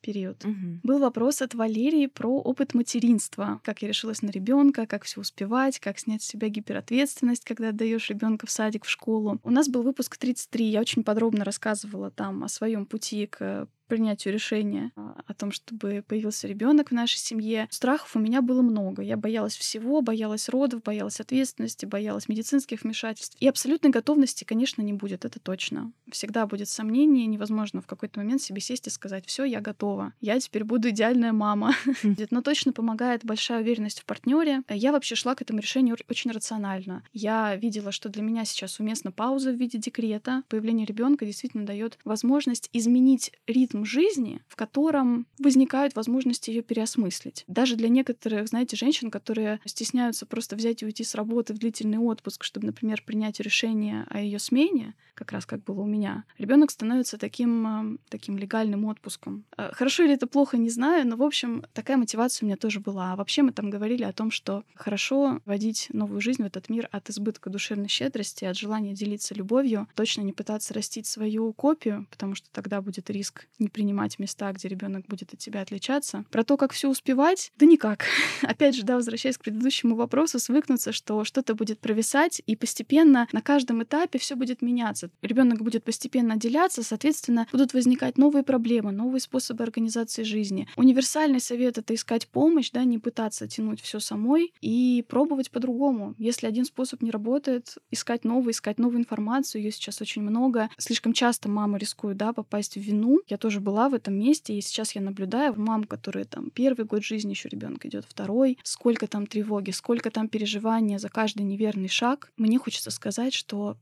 период. Мгм. Был вопрос от Валерии про опыт материнства. Как я решилась на ребенка, как все успевать, как снять с себя гиперответственность, когда отдаешь ребенка в садик, в школу. У нас был выпуск 33. Я очень подробно рассказывала там о своем пути к принятию решения а, о том, чтобы появился ребенок в нашей семье. Страхов у меня было много. Я боялась всего, боялась родов, боялась ответственности, боялась медицинских вмешательств. И абсолютной готовности, конечно, не будет, это точно. Всегда будет сомнение, невозможно в какой-то момент себе сесть и сказать, все, я готова, я теперь буду идеальная мама. Но точно помогает большая уверенность в партнере. Я вообще шла к этому решению очень рационально. Я видела, что для меня сейчас уместна пауза в виде декрета. Появление ребенка действительно дает возможность изменить ритм жизни, в котором возникают возможности ее переосмыслить. Даже для некоторых, знаете, женщин, которые стесняются просто взять и уйти с работы в длительный отпуск, чтобы, например, принять решение о ее смене, как раз как было у меня, ребенок становится таким, таким легальным отпуском. Э, Хорошо или это плохо, не знаю, но, в общем, такая мотивация у меня тоже была. А вообще мы там говорили о том, что хорошо водить новую жизнь в этот мир от избытка душевной щедрости, от желания делиться любовью, точно не пытаться растить свою копию, потому что тогда будет риск не принимать места, где ребенок будет от тебя отличаться. Про то, как все успевать, да никак. Опять же, да, возвращаясь к предыдущему вопросу, свыкнуться, что что-то будет провисать, и постепенно на каждом этапе все будет меняться. Ребенок будет постепенно отделяться, соответственно, будут возникать новые проблемы, новые способы организации жизни. Универсальный совет — это искать помощь, да, не пытаться тянуть все самой и пробовать по-другому. Если один способ не работает, искать новый, искать новую информацию. Ее сейчас очень много. Слишком часто мамы рискуют, да, попасть в вину. Я тоже была в этом месте, и сейчас я наблюдаю мам, которые там первый год жизни еще ребенок идет второй, сколько там тревоги, сколько там переживания за каждый неверный шаг. Мне хочется сказать, что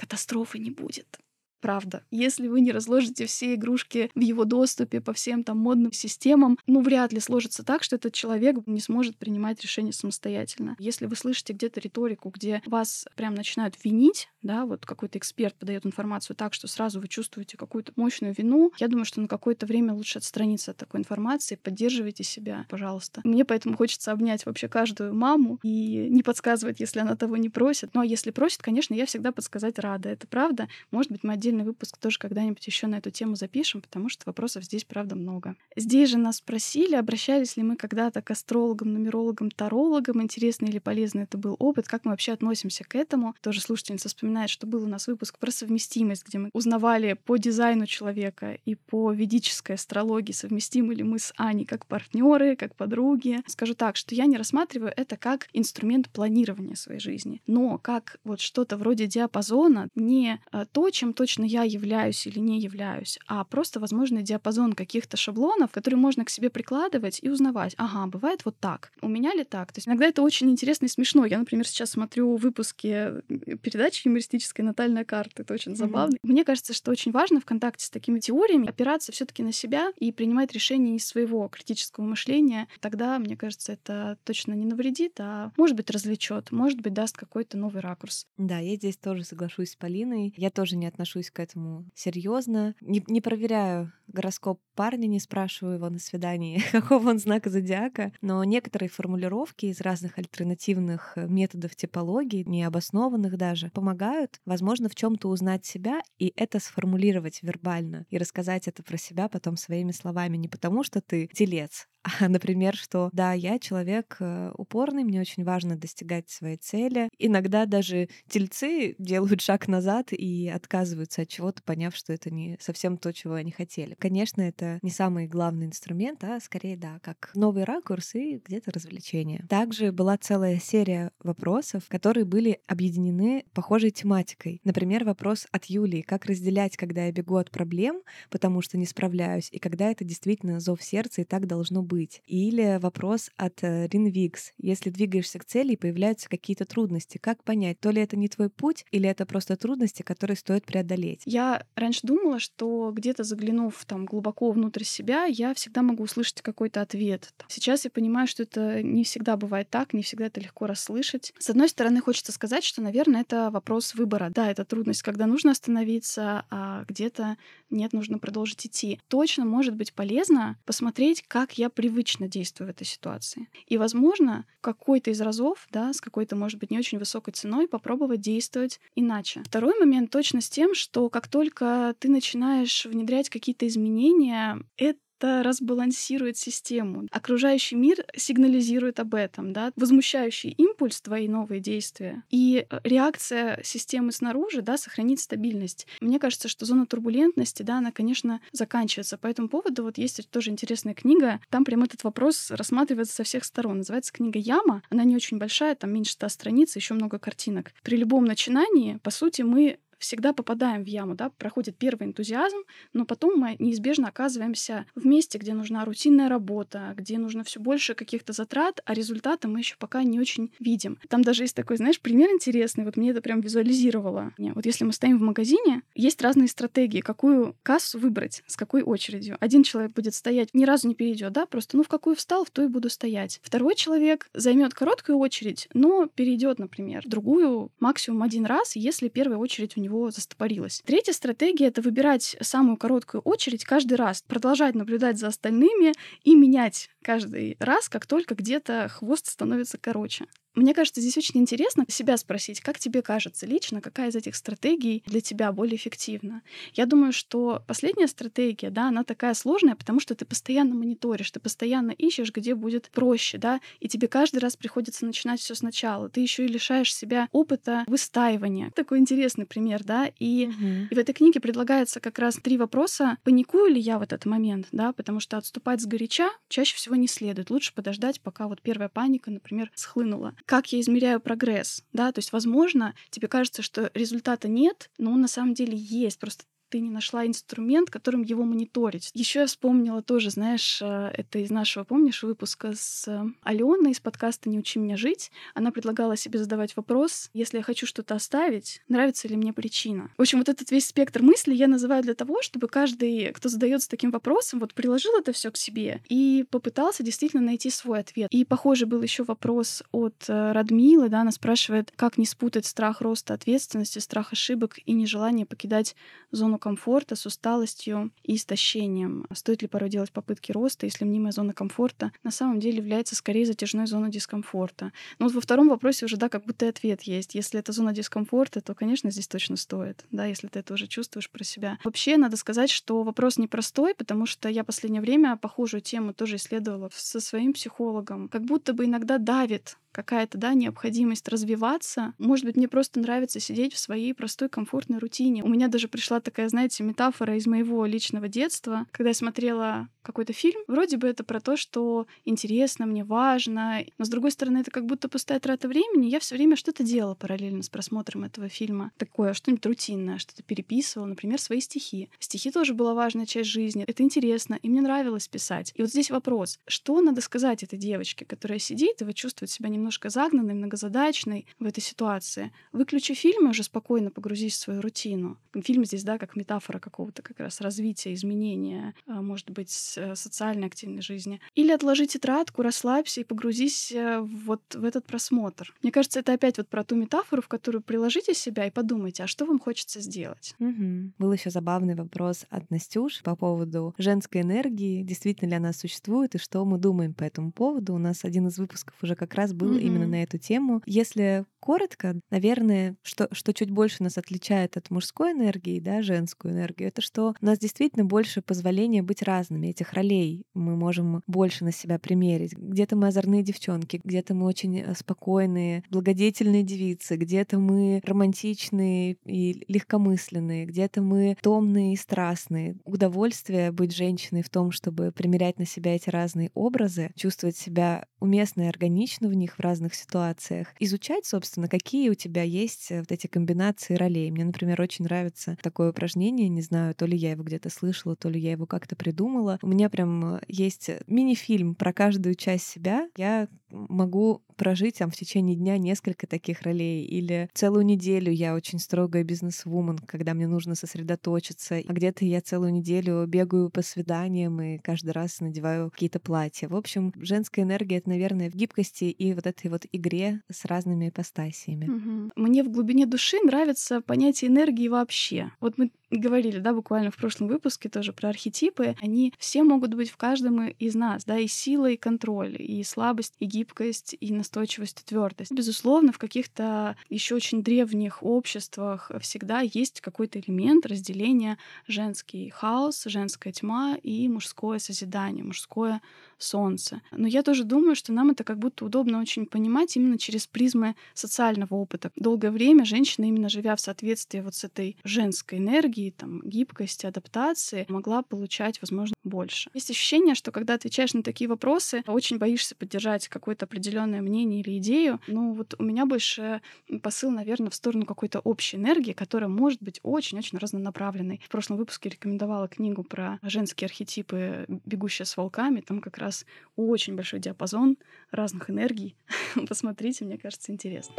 катастрофы не будет. Правда. Если вы не разложите все игрушки в его доступе по всем там модным системам, ну, вряд ли сложится так, что этот человек не сможет принимать решения самостоятельно. Если вы слышите где-то риторику, где вас прям начинают винить, да, вот какой-то эксперт подает информацию так, что сразу вы чувствуете какую-то мощную вину, я думаю, что на какое-то время лучше отстраниться от такой информации, поддерживайте себя, пожалуйста. Мне поэтому хочется обнять вообще каждую маму и не подсказывать, если она того не просит. Ну, а если просит, конечно, я всегда подсказать рада. Это правда. Может быть, мы отдельный выпуск тоже когда-нибудь еще на эту тему запишем, потому что вопросов здесь, правда, много. Здесь же нас спросили, обращались ли мы когда-то к астрологам, нумерологам, тарологам, интересный или полезный это был опыт, как мы вообще относимся к этому. Тоже слушательница вспоминает, что был у нас выпуск про совместимость, где мы узнавали по дизайну человека и по ведической астрологии, совместимы ли мы с Аней как партнеры, как подруги. Скажу так, что я не рассматриваю это как инструмент планирования своей жизни, но как вот что-то вроде диапазона, не а, то, чем точно я являюсь или не являюсь, а просто, возможно, диапазон каких-то шаблонов, которые можно к себе прикладывать и узнавать. Ага, бывает вот так. У меня ли так? То есть иногда это очень интересно и смешно. Я, например, сейчас смотрю выпуски передачи юмористической «Натальная карта». Это очень забавно. Mm-hmm. Мне кажется, что очень важно в контакте с такими теориями опираться все таки на себя и принимать решения из своего критического мышления. Тогда, мне кажется, это точно не навредит, а может быть развлечет, может быть даст какой-то новый ракурс. Да, я здесь тоже соглашусь с Полиной. Я тоже не отношусь к этому серьезно. Не, не проверяю гороскоп парня, не спрашиваю его на свидании, какого он знака зодиака, но некоторые формулировки из разных альтернативных э, методов типологии, необоснованных даже, помогают, возможно, в чем-то узнать себя и это сформулировать вербально и рассказать это про себя потом своими словами, не потому что ты телец, а, например, что да, я человек э, упорный, мне очень важно достигать своей цели. Иногда даже тельцы делают шаг назад и отказываются от чего-то, поняв, что это не совсем то, чего они хотели. Конечно, это не самый главный инструмент, а скорее, да, как новый ракурс и где-то развлечение. Также была целая серия вопросов, которые были объединены похожей тематикой. Например, вопрос от Юлии, как разделять, когда я бегу от проблем, потому что не справляюсь, и когда это действительно зов сердца, и так должно быть. Или вопрос от э, Ринвикс. Если двигаешься к цели и появляются какие-то трудности, как понять, то ли это не твой путь, или это просто трудности, которые стоит преодолеть? Я раньше думала, что где-то заглянув там глубоко внутрь себя, я всегда могу услышать какой-то ответ. Сейчас я понимаю, что это не всегда бывает так, не всегда это легко расслышать. С одной стороны, хочется сказать, что, наверное, это вопрос выбора. Да, это трудность, когда нужно остановиться, а где-то нет, нужно продолжить идти. Точно может быть полезно посмотреть, как я привычно действую в этой ситуации. И, возможно, какой-то из разов, да, с какой-то, может быть, не очень высокой ценой попробовать действовать иначе. Второй момент точно с тем, что как только ты начинаешь внедрять какие-то изменения, это это разбалансирует систему. Окружающий мир сигнализирует об этом, да, возмущающий импульс твои новые действия и э, реакция системы снаружи, да, сохранит стабильность. Мне кажется, что зона турбулентности, да, она, конечно, заканчивается. По этому поводу вот есть тоже интересная книга, там прям этот вопрос рассматривается со всех сторон. Называется книга «Яма». Она не очень большая, там меньше ста страниц, еще много картинок. При любом начинании, по сути, мы всегда попадаем в яму, да, проходит первый энтузиазм, но потом мы неизбежно оказываемся в месте, где нужна рутинная работа, где нужно все больше каких-то затрат, а результата мы еще пока не очень видим. Там даже есть такой, знаешь, пример интересный, вот мне это прям визуализировало. Вот если мы стоим в магазине, есть разные стратегии, какую кассу выбрать, с какой очередью. Один человек будет стоять, ни разу не перейдет, да, просто, ну, в какую встал, в то и буду стоять. Второй человек займет короткую очередь, но перейдет, например, другую максимум один раз, если первая очередь у него него застопорилась. Третья стратегия — это выбирать самую короткую очередь каждый раз, продолжать наблюдать за остальными и менять каждый раз, как только где-то хвост становится короче. Мне кажется, здесь очень интересно себя спросить, как тебе кажется лично, какая из этих стратегий для тебя более эффективна. Я думаю, что последняя стратегия, да, она такая сложная, потому что ты постоянно мониторишь, ты постоянно ищешь, где будет проще, да, и тебе каждый раз приходится начинать все сначала. Ты еще и лишаешь себя опыта выстаивания. Такой интересный пример, да, и, угу. и в этой книге предлагается как раз три вопроса. Паникую ли я в этот момент, да, потому что отступать с горяча чаще всего не следует. Лучше подождать, пока вот первая паника, например, схлынула как я измеряю прогресс, да, то есть, возможно, тебе кажется, что результата нет, но он на самом деле есть, просто ты не нашла инструмент, которым его мониторить. Еще я вспомнила тоже, знаешь, э, это из нашего, помнишь, выпуска с э, Аленой из подкаста «Не учи меня жить». Она предлагала себе задавать вопрос, если я хочу что-то оставить, нравится ли мне причина. В общем, вот этот весь спектр мыслей я называю для того, чтобы каждый, кто задается таким вопросом, вот приложил это все к себе и попытался действительно найти свой ответ. И похоже был еще вопрос от э, Радмилы, да, она спрашивает, как не спутать страх роста ответственности, страх ошибок и нежелание покидать зону комфорта с усталостью и истощением. Стоит ли порой делать попытки роста, если мнимая зона комфорта на самом деле является скорее затяжной зоной дискомфорта? Но вот во втором вопросе уже, да, как будто ответ есть. Если это зона дискомфорта, то, конечно, здесь точно стоит, да, если ты это уже чувствуешь про себя. Вообще, надо сказать, что вопрос непростой, потому что я последнее время похожую тему тоже исследовала со своим психологом. Как будто бы иногда давит какая-то, да, необходимость развиваться. Может быть, мне просто нравится сидеть в своей простой, комфортной рутине. У меня даже пришла такая, знаете, метафора из моего личного детства, когда я смотрела какой-то фильм. Вроде бы это про то, что интересно, мне важно, но с другой стороны, это как будто пустая трата времени. Я все время что-то делала параллельно с просмотром этого фильма. Такое, что-нибудь рутинное, что-то переписывала, например, свои стихи. Стихи тоже была важная часть жизни. Это интересно, и мне нравилось писать. И вот здесь вопрос, что надо сказать этой девочке, которая сидит и вот чувствует себя немножко загнанной, многозадачной в этой ситуации. Выключи фильм и уже спокойно погрузись в свою рутину. Фильм здесь, да, как метафора какого-то как раз развития, изменения, а, может быть, э, социальной активной жизни. Или отложи тетрадку, расслабься и погрузись э, вот в этот просмотр. Мне кажется, это опять вот про ту метафору, в которую приложите себя и подумайте, а что вам хочется сделать. Угу. Был еще забавный вопрос от Настюш по поводу женской энергии, действительно ли она существует и что мы думаем по этому поводу. У нас один из выпусков уже как раз был mm-hmm. именно на эту тему. Если коротко, наверное, что, что чуть больше нас отличает от мужской энергии, да, женскую энергию, это что у нас действительно больше позволения быть разными, этих ролей. Мы можем больше на себя примерить. Где-то мы озорные девчонки, где-то мы очень э, спокойные, благодетельные девицы, где-то мы романтичные и легкомысленные, где-то мы томные и страстные. Удовольствие быть женщиной в том, чтобы примерять на себя эти разные образы, чувствовать себя уместно и органично в них в разных ситуациях, изучать, собственно, какие у тебя есть э, вот эти комбинации ролей. Мне, например, очень нравится такое упражнение упражнение, не знаю, то ли я его где-то слышала, то ли я его как-то придумала. У меня прям э, есть мини-фильм про каждую часть себя. Я могу прожить там в течение дня несколько таких ролей. Или целую неделю я очень строгая бизнес-вумен, когда мне нужно сосредоточиться. А где-то я целую неделю бегаю по свиданиям и каждый раз надеваю какие-то платья. В общем, женская энергия — это, наверное, в гибкости и вот этой вот игре с разными ипостасиями. Угу. Мне в глубине души нравится понятие энергии вообще. Вот мы говорили, да, буквально в прошлом выпуске тоже про архетипы. Они все могут быть в каждом из нас, да, и сила, и контроль, и слабость, и гибкость, и настойчивость, и твердость. Безусловно, в каких-то еще очень древних обществах всегда есть какой-то элемент разделения женский хаос, женская тьма и мужское созидание, мужское солнце. Но я тоже думаю, что нам это как будто удобно очень понимать именно через призмы социального опыта. Долгое время женщина, именно живя в соответствии вот с этой женской энергией, там, гибкости, адаптации, могла получать, возможно, больше. Есть ощущение, что когда отвечаешь на такие вопросы, очень боишься поддержать какое-то определенное мнение или идею. Ну вот у меня больше посыл, наверное, в сторону какой-то общей энергии, которая может быть очень-очень разнонаправленной. В прошлом выпуске рекомендовала книгу про женские архетипы «Бегущая с волками». Там как раз очень большой диапазон разных энергий. Посмотрите, мне кажется, интересно.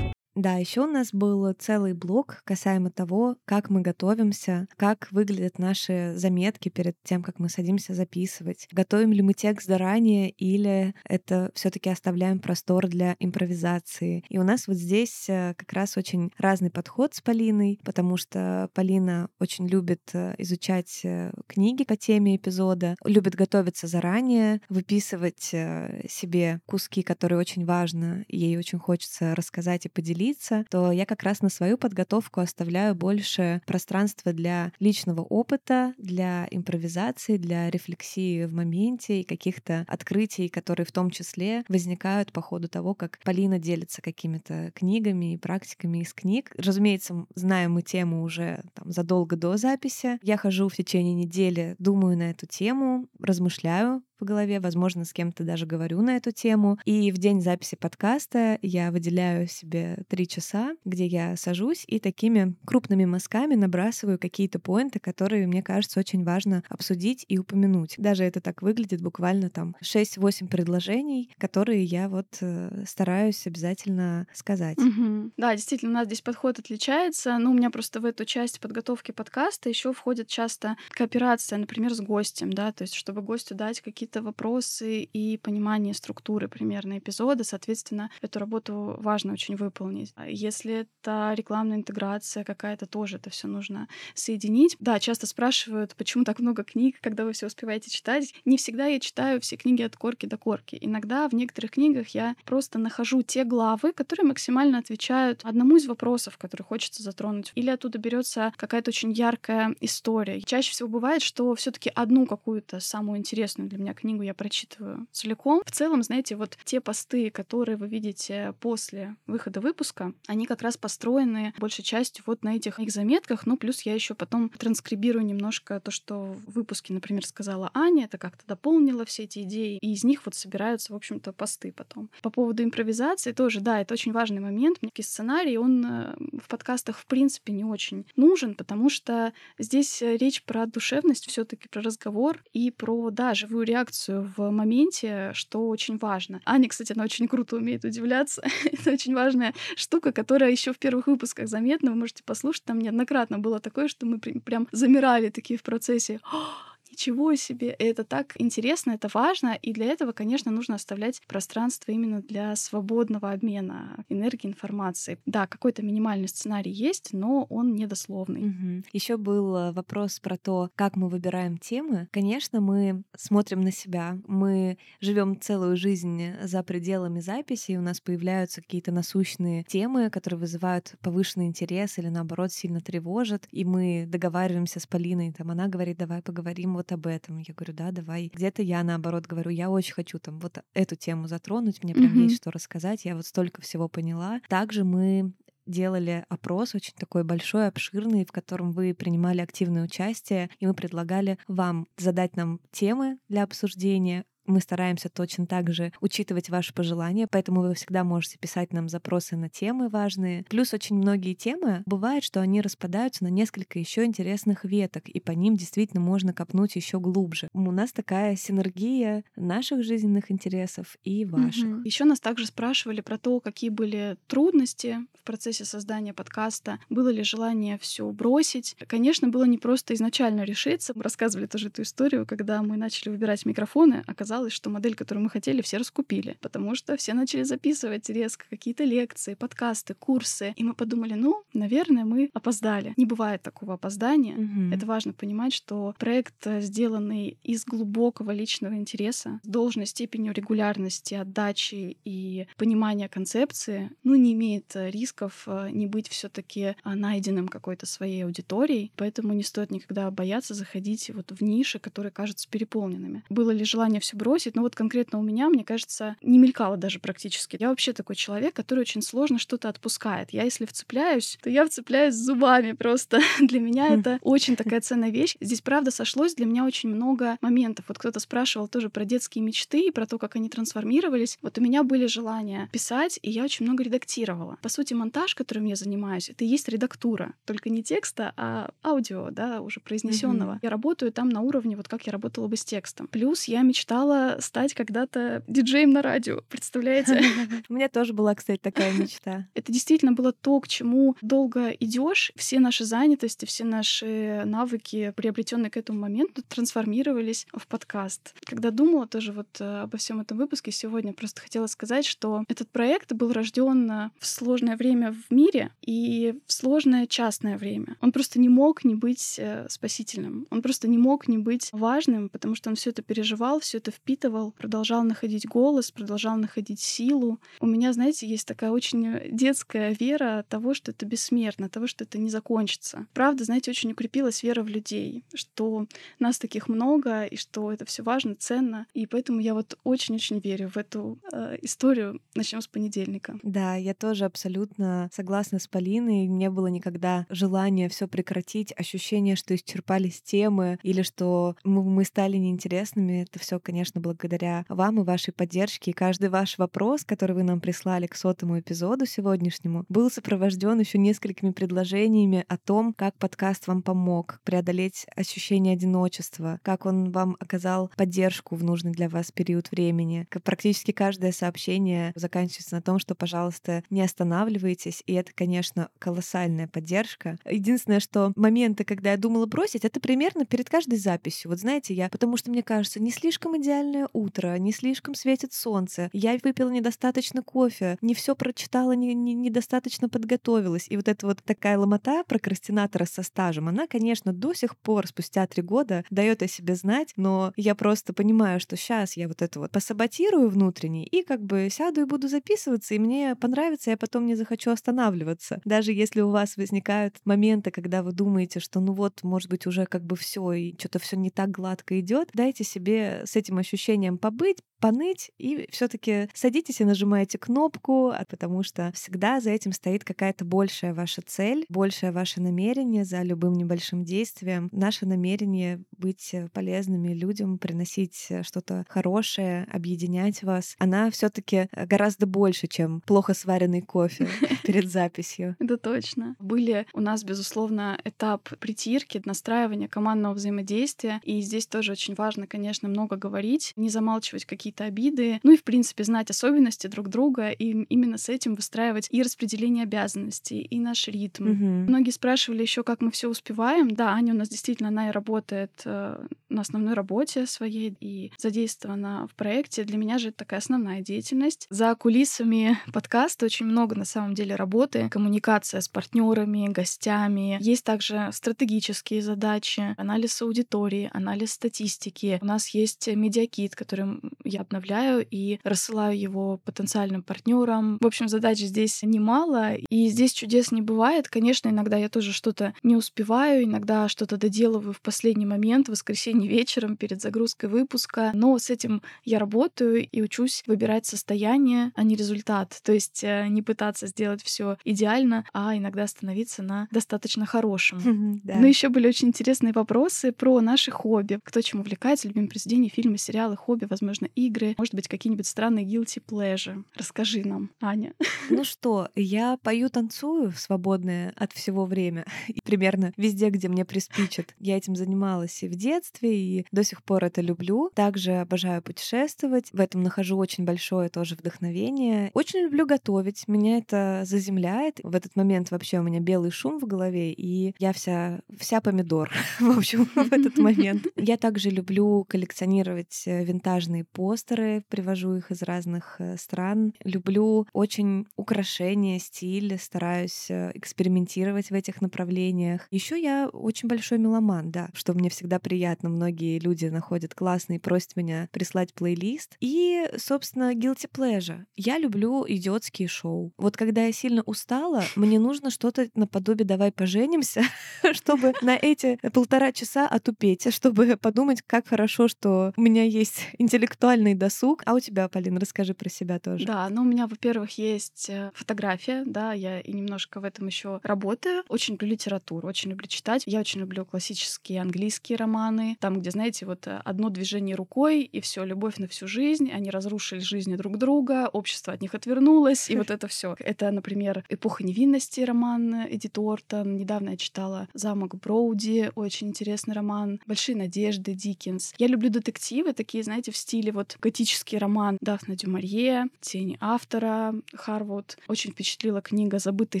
Да, еще у нас был целый блок касаемо того, как мы готовимся, как выглядят наши заметки перед тем, как мы садимся записывать. Готовим ли мы текст заранее или это все-таки оставляем простор для импровизации. И у нас вот здесь э, как раз очень разный подход с Полиной, потому что Полина очень любит э, изучать э, книги по теме эпизода, любит готовиться заранее, выписывать себе куски, которые очень важно, ей очень хочется рассказать и поделиться делиться, то я как раз на свою подготовку оставляю больше пространства для личного опыта, для импровизации, для рефлексии в моменте и каких-то открытий, которые в том числе возникают по ходу того, как Полина делится какими-то книгами и практиками из книг. Разумеется, знаем мы тему уже там, задолго до записи. Я хожу в течение недели, думаю на эту тему, размышляю, в голове, возможно, с кем-то даже говорю на эту тему. И в день записи подкаста я выделяю себе три часа, где я сажусь и такими крупными мазками набрасываю какие-то поинты, которые мне кажется очень важно обсудить и упомянуть. Даже это так выглядит буквально там 6-8 предложений, которые я вот э, стараюсь обязательно сказать. Угу. Да, действительно, у нас здесь подход отличается. Ну, у меня просто в эту часть подготовки подкаста еще входит часто кооперация, например, с гостем, да, то есть чтобы гостю дать какие какие-то вопросы и понимание структуры примерно эпизода. Соответственно, эту работу важно очень выполнить. А если это рекламная интеграция какая-то, тоже это все нужно соединить. Да, часто спрашивают, почему так много книг, когда вы все успеваете читать. Не всегда я читаю все книги от корки до корки. Иногда в некоторых книгах я просто нахожу те главы, которые максимально отвечают одному из вопросов, который хочется затронуть. Или оттуда берется какая-то очень яркая история. Чаще всего бывает, что все-таки одну какую-то самую интересную для меня книгу я прочитываю целиком. В целом, знаете, вот те посты, которые вы видите после выхода выпуска, они как раз построены большей частью вот на этих их заметках, ну, плюс я еще потом транскрибирую немножко то, что в выпуске, например, сказала Аня, это как-то дополнило все эти идеи, и из них вот собираются, в общем-то, посты потом. По поводу импровизации тоже, да, это очень важный момент. Мне сценарий, он э, в подкастах, в принципе, не очень нужен, потому что здесь э, речь про душевность, все таки про разговор и про, да, живую реакцию реакцию в моменте, что очень важно. Аня, кстати, она очень круто умеет удивляться. Это очень важная штука, которая еще в первых выпусках заметна. Вы можете послушать, там неоднократно было такое, что мы прям замирали такие в процессе ничего себе, это так интересно, это важно, и для этого, конечно, нужно оставлять пространство именно для свободного обмена энергии, информации. Да, какой-то минимальный сценарий есть, но он недословный. Угу. Еще был э, вопрос про то, как мы выбираем темы. Конечно, мы смотрим на себя, мы живем целую жизнь за пределами записи, и у нас появляются какие-то насущные темы, которые вызывают повышенный интерес или наоборот сильно тревожат, и мы договариваемся с Полиной, там она говорит, давай поговорим вот вот об этом. Я говорю, да, давай. Где-то я наоборот говорю, я очень хочу там вот эту тему затронуть, мне прям mm-hmm. есть что рассказать, я вот столько всего поняла. Также мы делали опрос очень такой большой, обширный, в котором вы принимали активное участие, и мы предлагали вам задать нам темы для обсуждения, Мы стараемся точно так же учитывать ваши пожелания, поэтому вы всегда можете писать нам запросы на темы важные. Плюс очень многие темы бывает, что они распадаются на несколько еще интересных веток, и по ним действительно можно копнуть еще глубже. У нас такая синергия наших жизненных интересов и ваших. Угу. Еще нас также спрашивали про то, какие были трудности в процессе создания подкаста, было ли желание все бросить. Конечно, было не просто изначально решиться. Мы рассказывали тоже эту историю, когда мы начали выбирать микрофоны, оказалось, что модель, которую мы хотели, все раскупили, потому что все начали записывать резко какие-то лекции, подкасты, курсы, и мы подумали, ну, наверное, мы опоздали. Не бывает такого опоздания. Угу. Это важно понимать, что проект, э, сделанный из глубокого личного интереса, с должной степенью регулярности, отдачи и понимания концепции, ну, не имеет э, рисков э, не быть все таки найденным какой-то своей аудиторией, поэтому не стоит никогда бояться заходить вот в ниши, которые кажутся переполненными. Было ли желание все бросить? Ну вот конкретно у меня, мне кажется, не мелькало даже практически. Я вообще такой человек, который очень сложно что-то отпускает. Я если вцепляюсь, то я вцепляюсь зубами просто. Для меня это очень такая ценная вещь. Здесь, правда, сошлось для меня очень много моментов. Вот кто-то спрашивал тоже про детские мечты и про то, как они трансформировались. Вот у меня были желания писать, и я очень много редактировала. По сути, монтаж, которым я занимаюсь, это и есть редактура. Только не текста, а аудио, да, уже произнесенного. Mm-hmm. Я работаю там на уровне, вот как я работала бы с текстом. Плюс я мечтала стать когда-то диджеем на радио. Представляете? У меня тоже была, кстати, такая мечта. Это действительно было то, к чему долго идешь. Все наши занятости, все наши навыки, приобретенные к этому моменту, трансформировались в подкаст. Когда думала тоже вот э, обо всем этом выпуске сегодня, просто хотела сказать, что этот проект был рожден э, в сложное время в мире и в сложное частное время. Он просто не мог не быть э, спасительным. Он просто не мог не быть важным, потому что он все это переживал, все это впитывал, продолжал находить голос, продолжал находить силу. У меня, знаете, есть такая очень детская вера того, что это бессмертно, того, что это не закончится. Правда, знаете, очень укрепилась вера в людей, что нас таких много, и что это все важно, ценно. И поэтому я вот очень-очень верю в эту э, историю. Начнем с понедельника. Да, я тоже абсолютно согласна с Полиной. Не было никогда желания все прекратить, ощущение, что исчерпались темы или что мы, мы стали неинтересными. Это все, конечно, благодаря вам и вашей поддержке. И каждый ваш вопрос, который вы нам прислали к сотому эпизоду сегодняшнему, был сопровожден еще несколькими предложениями о том, как подкаст вам помог преодолеть ощущение одиночества, как он вам оказал поддержку в нужный для вас период времени. Практически каждое сообщение заканчивается на том, что, пожалуйста, не останавливайтесь. И это, конечно, колоссальная поддержка. Единственное, что моменты, когда я думала бросить, это примерно перед каждой записью. Вот знаете, я, потому что мне кажется, не слишком идеальное утро, не слишком светит солнце, я выпила недостаточно кофе, не все прочитала, не, не, недостаточно подготовилась. И вот эта вот такая ломота прокрастинатора со стажем, она, конечно, до сих пор, спустя три года, дает о себе знать, но я просто понимаю, что сейчас я вот это вот посаботирую внутренне и как бы сяду и буду записываться, и мне понравится, я потом не захочу останавливаться. Даже если у вас возникают моменты, когда вы думаете, что ну вот, может быть, уже как бы все и что-то все не так гладко идет, дайте себе с этим ощущением побыть, поныть и все-таки садитесь и нажимаете кнопку, а потому что всегда за этим стоит какая-то большая ваша цель, большее ваше намерение за любым небольшим действием. Наше намерение быть полезными людям, приносить что-то хорошее, объединять вас, она все-таки гораздо больше, чем плохо сваренный кофе перед записью. Это точно. Были у нас, безусловно, этап притирки, настраивания командного взаимодействия, и здесь тоже очень важно, конечно, много говорить, не замалчивать какие какие-то обиды, ну и, в принципе, знать особенности друг друга и именно с этим выстраивать и распределение обязанностей, и наш ритм. Угу. Многие спрашивали еще, как мы все успеваем. Да, Аня у нас действительно, она и работает э, на основной работе своей и задействована в проекте. Для меня же это такая основная деятельность. За кулисами подкаста очень много на самом деле работы, коммуникация с партнерами, гостями. Есть также стратегические задачи, анализ аудитории, анализ статистики. У нас есть медиакит, которым я обновляю и рассылаю его потенциальным партнерам. В общем, задач здесь немало, и здесь чудес не бывает. Конечно, иногда я тоже что-то не успеваю, иногда что-то доделываю в последний момент, в воскресенье вечером перед загрузкой выпуска, но с этим я работаю и учусь выбирать состояние, а не результат. То есть э, не пытаться сделать все идеально, а иногда становиться на достаточно хорошем. Да. Но еще были очень интересные вопросы про наши хобби. Кто чем увлекается, любимые произведения, фильмы, сериалы, хобби, возможно, игры, может быть, какие-нибудь странные guilty pleasure. Расскажи нам, Аня. Ну что, я пою, танцую в свободное от всего время. И примерно везде, где мне приспичит. Я этим занималась и в детстве, и до сих пор это люблю. Также обожаю путешествовать. В этом нахожу очень большое тоже вдохновение. Очень люблю готовить. Меня это заземляет. В этот момент вообще у меня белый шум в голове, и я вся, вся помидор, в общем, в этот момент. Я также люблю коллекционировать э, винтажные постеры, привожу их из разных э, стран. Люблю очень украшения, стиль, стараюсь э, экспериментировать в этих направлениях. Еще я очень большой меломан, да, что мне всегда приятно. Многие люди находят классный, просят меня прислать плейлист. И, собственно, guilty pleasure. Я люблю идиотские шоу. Вот когда я сильно устала, мне нужно что-то наподобие «давай поженимся», чтобы на эти полтора часа отупеть, чтобы подумать, как хорошо, что у меня есть интеллектуальный досуг. А у тебя, Полин, расскажи про себя тоже. Да, ну у меня, во-первых, есть э, фотография, да, я и немножко в этом еще работаю. Очень люблю литературу, очень люблю читать. Я очень люблю классические английские романы, там, где, знаете, вот э, одно движение рукой, и все, любовь на всю жизнь, они разрушили жизни друг друга, общество от них отвернулось, и вот это все. Это, например, «Эпоха невинности» роман Эдит Ортон. Недавно я читала «Замок Броуди», очень интересный роман. «Большие надежды» Диккенс. Я люблю детективы, такие, знаете, в стиле вот готический роман Дафна Дюмарье, «Тени автора» Харвуд. Очень впечатлила книга «Забытый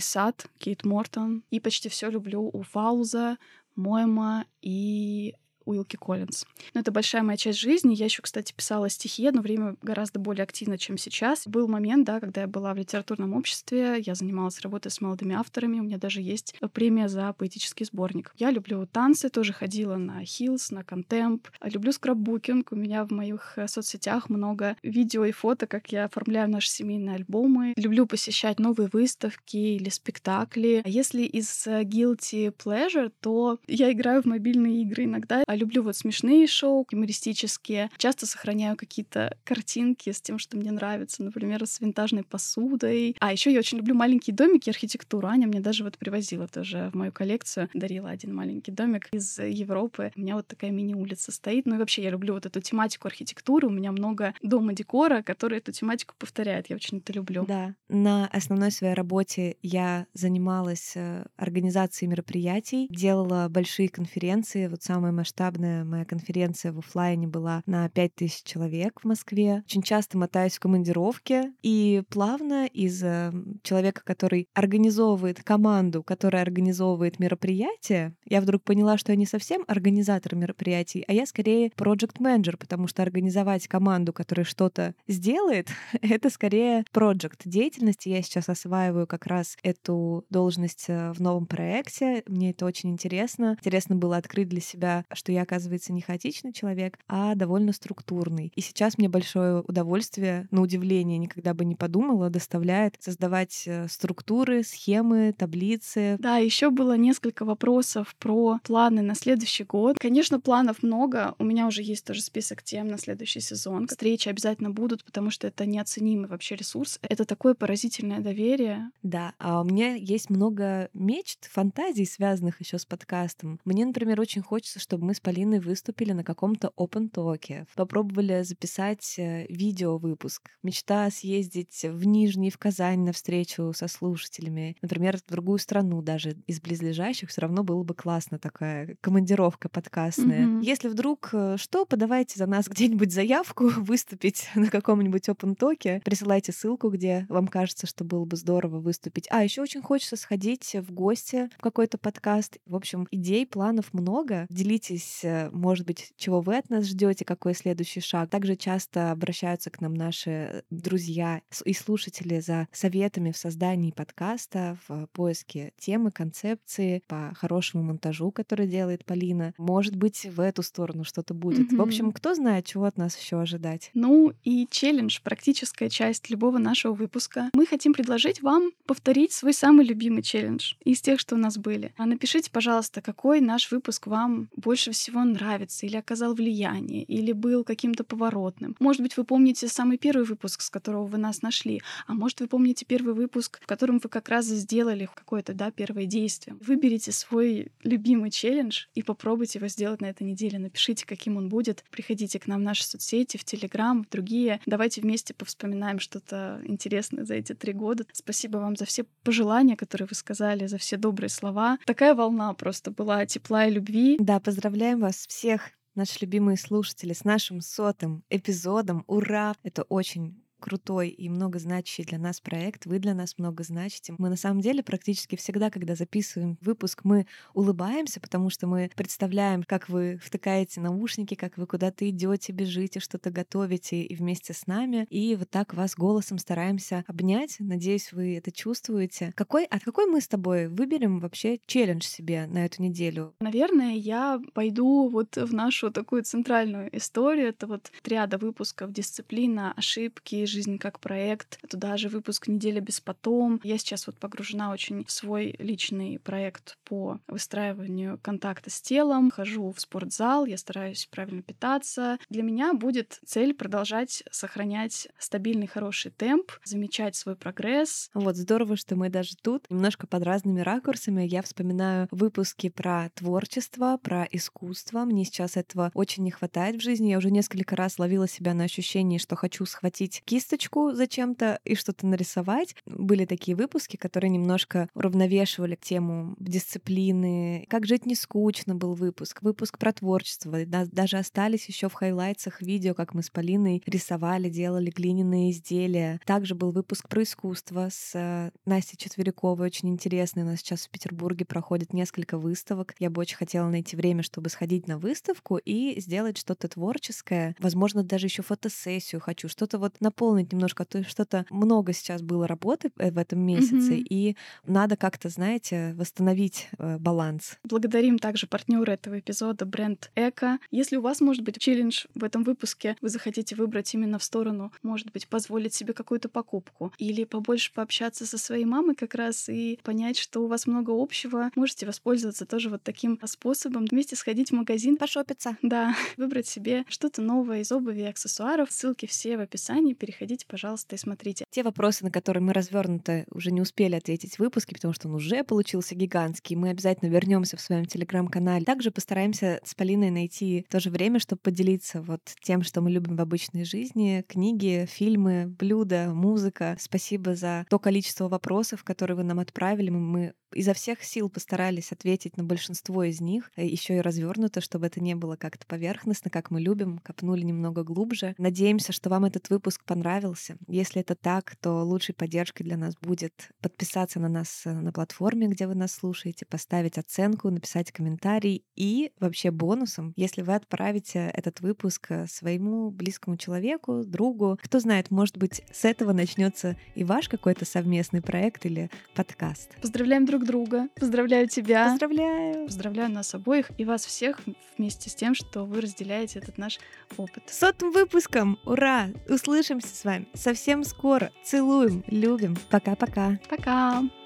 сад» Кейт Мортон. И почти все люблю у Фауза, Моэма и Уилки Коллинз. Но это большая моя часть жизни. Я еще, кстати, писала стихи одно время гораздо более активно, чем сейчас. Был момент, да, когда я была в литературном обществе, я занималась работой с молодыми авторами, у меня даже есть премия за поэтический сборник. Я люблю танцы, тоже ходила на хилс, на контемп. Люблю скраббукинг. У меня в моих э, соцсетях много видео и фото, как я оформляю наши семейные альбомы. Люблю посещать новые выставки или спектакли. А если из э, guilty pleasure, то я играю в мобильные игры иногда. А люблю вот смешные шоу, юмористические. Часто сохраняю какие-то картинки с тем, что мне нравится, например, с винтажной посудой. А еще я очень люблю маленькие домики, архитектуру. Аня мне даже вот привозила тоже в мою коллекцию, дарила один маленький домик из Европы. У меня вот такая мини-улица стоит. Ну и вообще я люблю вот эту тематику архитектуры. У меня много дома декора, который эту тематику повторяет. Я очень это люблю. Да. На основной своей работе я занималась э, организацией мероприятий, делала большие конференции. Вот самые масштабные масштабная моя конференция в офлайне была на 5000 человек в Москве. Очень часто мотаюсь в командировке и плавно из э, человека, который организовывает команду, которая организовывает мероприятие, я вдруг поняла, что я не совсем организатор мероприятий, а я скорее project менеджер потому что организовать команду, которая что-то сделает, это скорее project деятельности. Я сейчас осваиваю как раз эту должность э, в новом проекте. Мне это очень интересно. Интересно было открыть для себя, что я оказывается, не хаотичный человек, а довольно структурный. И сейчас мне большое удовольствие, на удивление, никогда бы не подумала, доставляет создавать э, структуры, схемы, таблицы. Да, еще было несколько вопросов про планы на следующий год. Конечно, планов много. У меня уже есть тоже список тем на следующий сезон. Встречи обязательно будут, потому что это неоценимый вообще ресурс. Это такое поразительное доверие. Да, а у меня есть много мечт, фантазий, связанных еще с подкастом. Мне, например, очень хочется, чтобы мы с Полиной выступили на каком-то open токе, попробовали записать э, видео-выпуск. Мечта съездить в Нижний, в Казань на встречу со слушателями, например, в другую страну даже из близлежащих, все равно было бы классно такая командировка подкастная. Mm-hmm. Если вдруг э, что, подавайте за нас где-нибудь заявку выступить на каком-нибудь open токе, присылайте ссылку, где вам кажется, что было бы здорово выступить. А еще очень хочется сходить в гости в какой-то подкаст. В общем, идей, планов много. Делитесь поделились, э, может быть, чего вы от нас ждете, какой следующий шаг. Также часто обращаются к нам наши друзья и слушатели за советами в создании подкаста, в поиске темы, концепции, по хорошему монтажу, который делает Полина. Может быть, в эту сторону что-то будет. Mm-hmm. В общем, кто знает, чего от нас еще ожидать. Ну и челлендж, практическая часть любого нашего выпуска. Мы хотим предложить вам повторить свой самый любимый челлендж из тех, что у нас были. А напишите, пожалуйста, какой наш выпуск вам больше всего нравится или оказал влияние, или был каким-то поворотным. Может быть, вы помните самый первый выпуск, с которого вы нас нашли, а может, вы помните первый выпуск, в котором вы как раз сделали какое-то, да, первое действие. Выберите свой любимый челлендж и попробуйте его сделать на этой неделе. Напишите, каким он будет. Приходите к нам в наши соцсети, в Телеграм, в другие. Давайте вместе повспоминаем что-то интересное за эти три года. Спасибо вам за все пожелания, которые вы сказали, за все добрые слова. Такая волна просто была тепла и любви. Да, поздравляем вас всех наши любимые слушатели, с нашим сотым эпизодом. Ура! Это очень крутой и многозначащий для нас проект. Вы для нас много значите. Мы на самом деле практически всегда, когда записываем выпуск, мы улыбаемся, потому что мы представляем, как вы втыкаете наушники, как вы куда-то идете, бежите, что-то готовите и вместе с нами. И вот так вас голосом стараемся обнять. Надеюсь, вы это чувствуете. Какой, от какой мы с тобой выберем вообще челлендж себе на эту неделю? Наверное, я пойду вот в нашу такую центральную историю. Это вот триада выпусков «Дисциплина», «Ошибки», жизнь как проект. Туда же выпуск «Неделя без потом». Я сейчас вот погружена очень в свой личный проект по выстраиванию контакта с телом. Хожу в спортзал, я стараюсь правильно питаться. Для меня будет цель продолжать сохранять стабильный хороший темп, замечать свой прогресс. Вот здорово, что мы даже тут немножко под разными ракурсами. Я вспоминаю выпуски про творчество, про искусство. Мне сейчас этого очень не хватает в жизни. Я уже несколько раз ловила себя на ощущении, что хочу схватить кисточку зачем-то и что-то нарисовать. Были такие выпуски, которые немножко уравновешивали тему дисциплины. Как жить не скучно был выпуск. Выпуск про творчество. Даже остались еще в хайлайтсах видео, как мы с Полиной рисовали, делали глиняные изделия. Также был выпуск про искусство с э, Настей Четверяковой. Очень интересный. У нас сейчас в Петербурге проходит несколько выставок. Я бы очень хотела найти время, чтобы сходить на выставку и сделать что-то творческое. Возможно, даже еще фотосессию хочу. Что-то вот наполнить дополнить немножко, а то что-то много сейчас было работы э, в этом месяце, mm-hmm. и надо как-то, знаете, восстановить э, баланс. Благодарим также партнера этого эпизода, бренд Эко. Если у вас, может быть, челлендж в этом выпуске, вы захотите выбрать именно в сторону, может быть, позволить себе какую-то покупку или побольше пообщаться со своей мамой как раз и понять, что у вас много общего, можете воспользоваться тоже вот таким способом. Вместе сходить в магазин. Пошопиться. Да, выбрать себе что-то новое из обуви и аксессуаров. Ссылки все в описании. Переходите переходите, пожалуйста, и смотрите. Те вопросы, на которые мы развернуто уже не успели ответить в выпуске, потому что он уже получился гигантский, мы обязательно вернемся в своем телеграм-канале. Также постараемся с Полиной найти тоже время, чтобы поделиться вот тем, что мы любим в обычной жизни. Книги, фильмы, блюда, музыка. Спасибо за то количество вопросов, которые вы нам отправили. Мы изо всех сил постарались ответить на большинство из них, э, еще и развернуто, чтобы это не было как-то поверхностно, как мы любим, копнули немного глубже. Надеемся, что вам этот выпуск понравился. Если это так, то лучшей поддержкой для нас будет подписаться на нас э, на платформе, где вы нас слушаете, поставить оценку, написать комментарий и вообще бонусом, если вы отправите этот выпуск э, своему близкому человеку, другу, кто знает, может быть, с этого начнется и ваш какой-то совместный проект или подкаст. Поздравляем друг друга. Поздравляю тебя. Поздравляю. Поздравляю нас обоих и вас всех вместе с тем, что вы разделяете этот наш опыт. Сотым выпуском! Ура! Услышимся с вами совсем скоро. Целуем, любим. Пока-пока. Пока. -пока. Пока.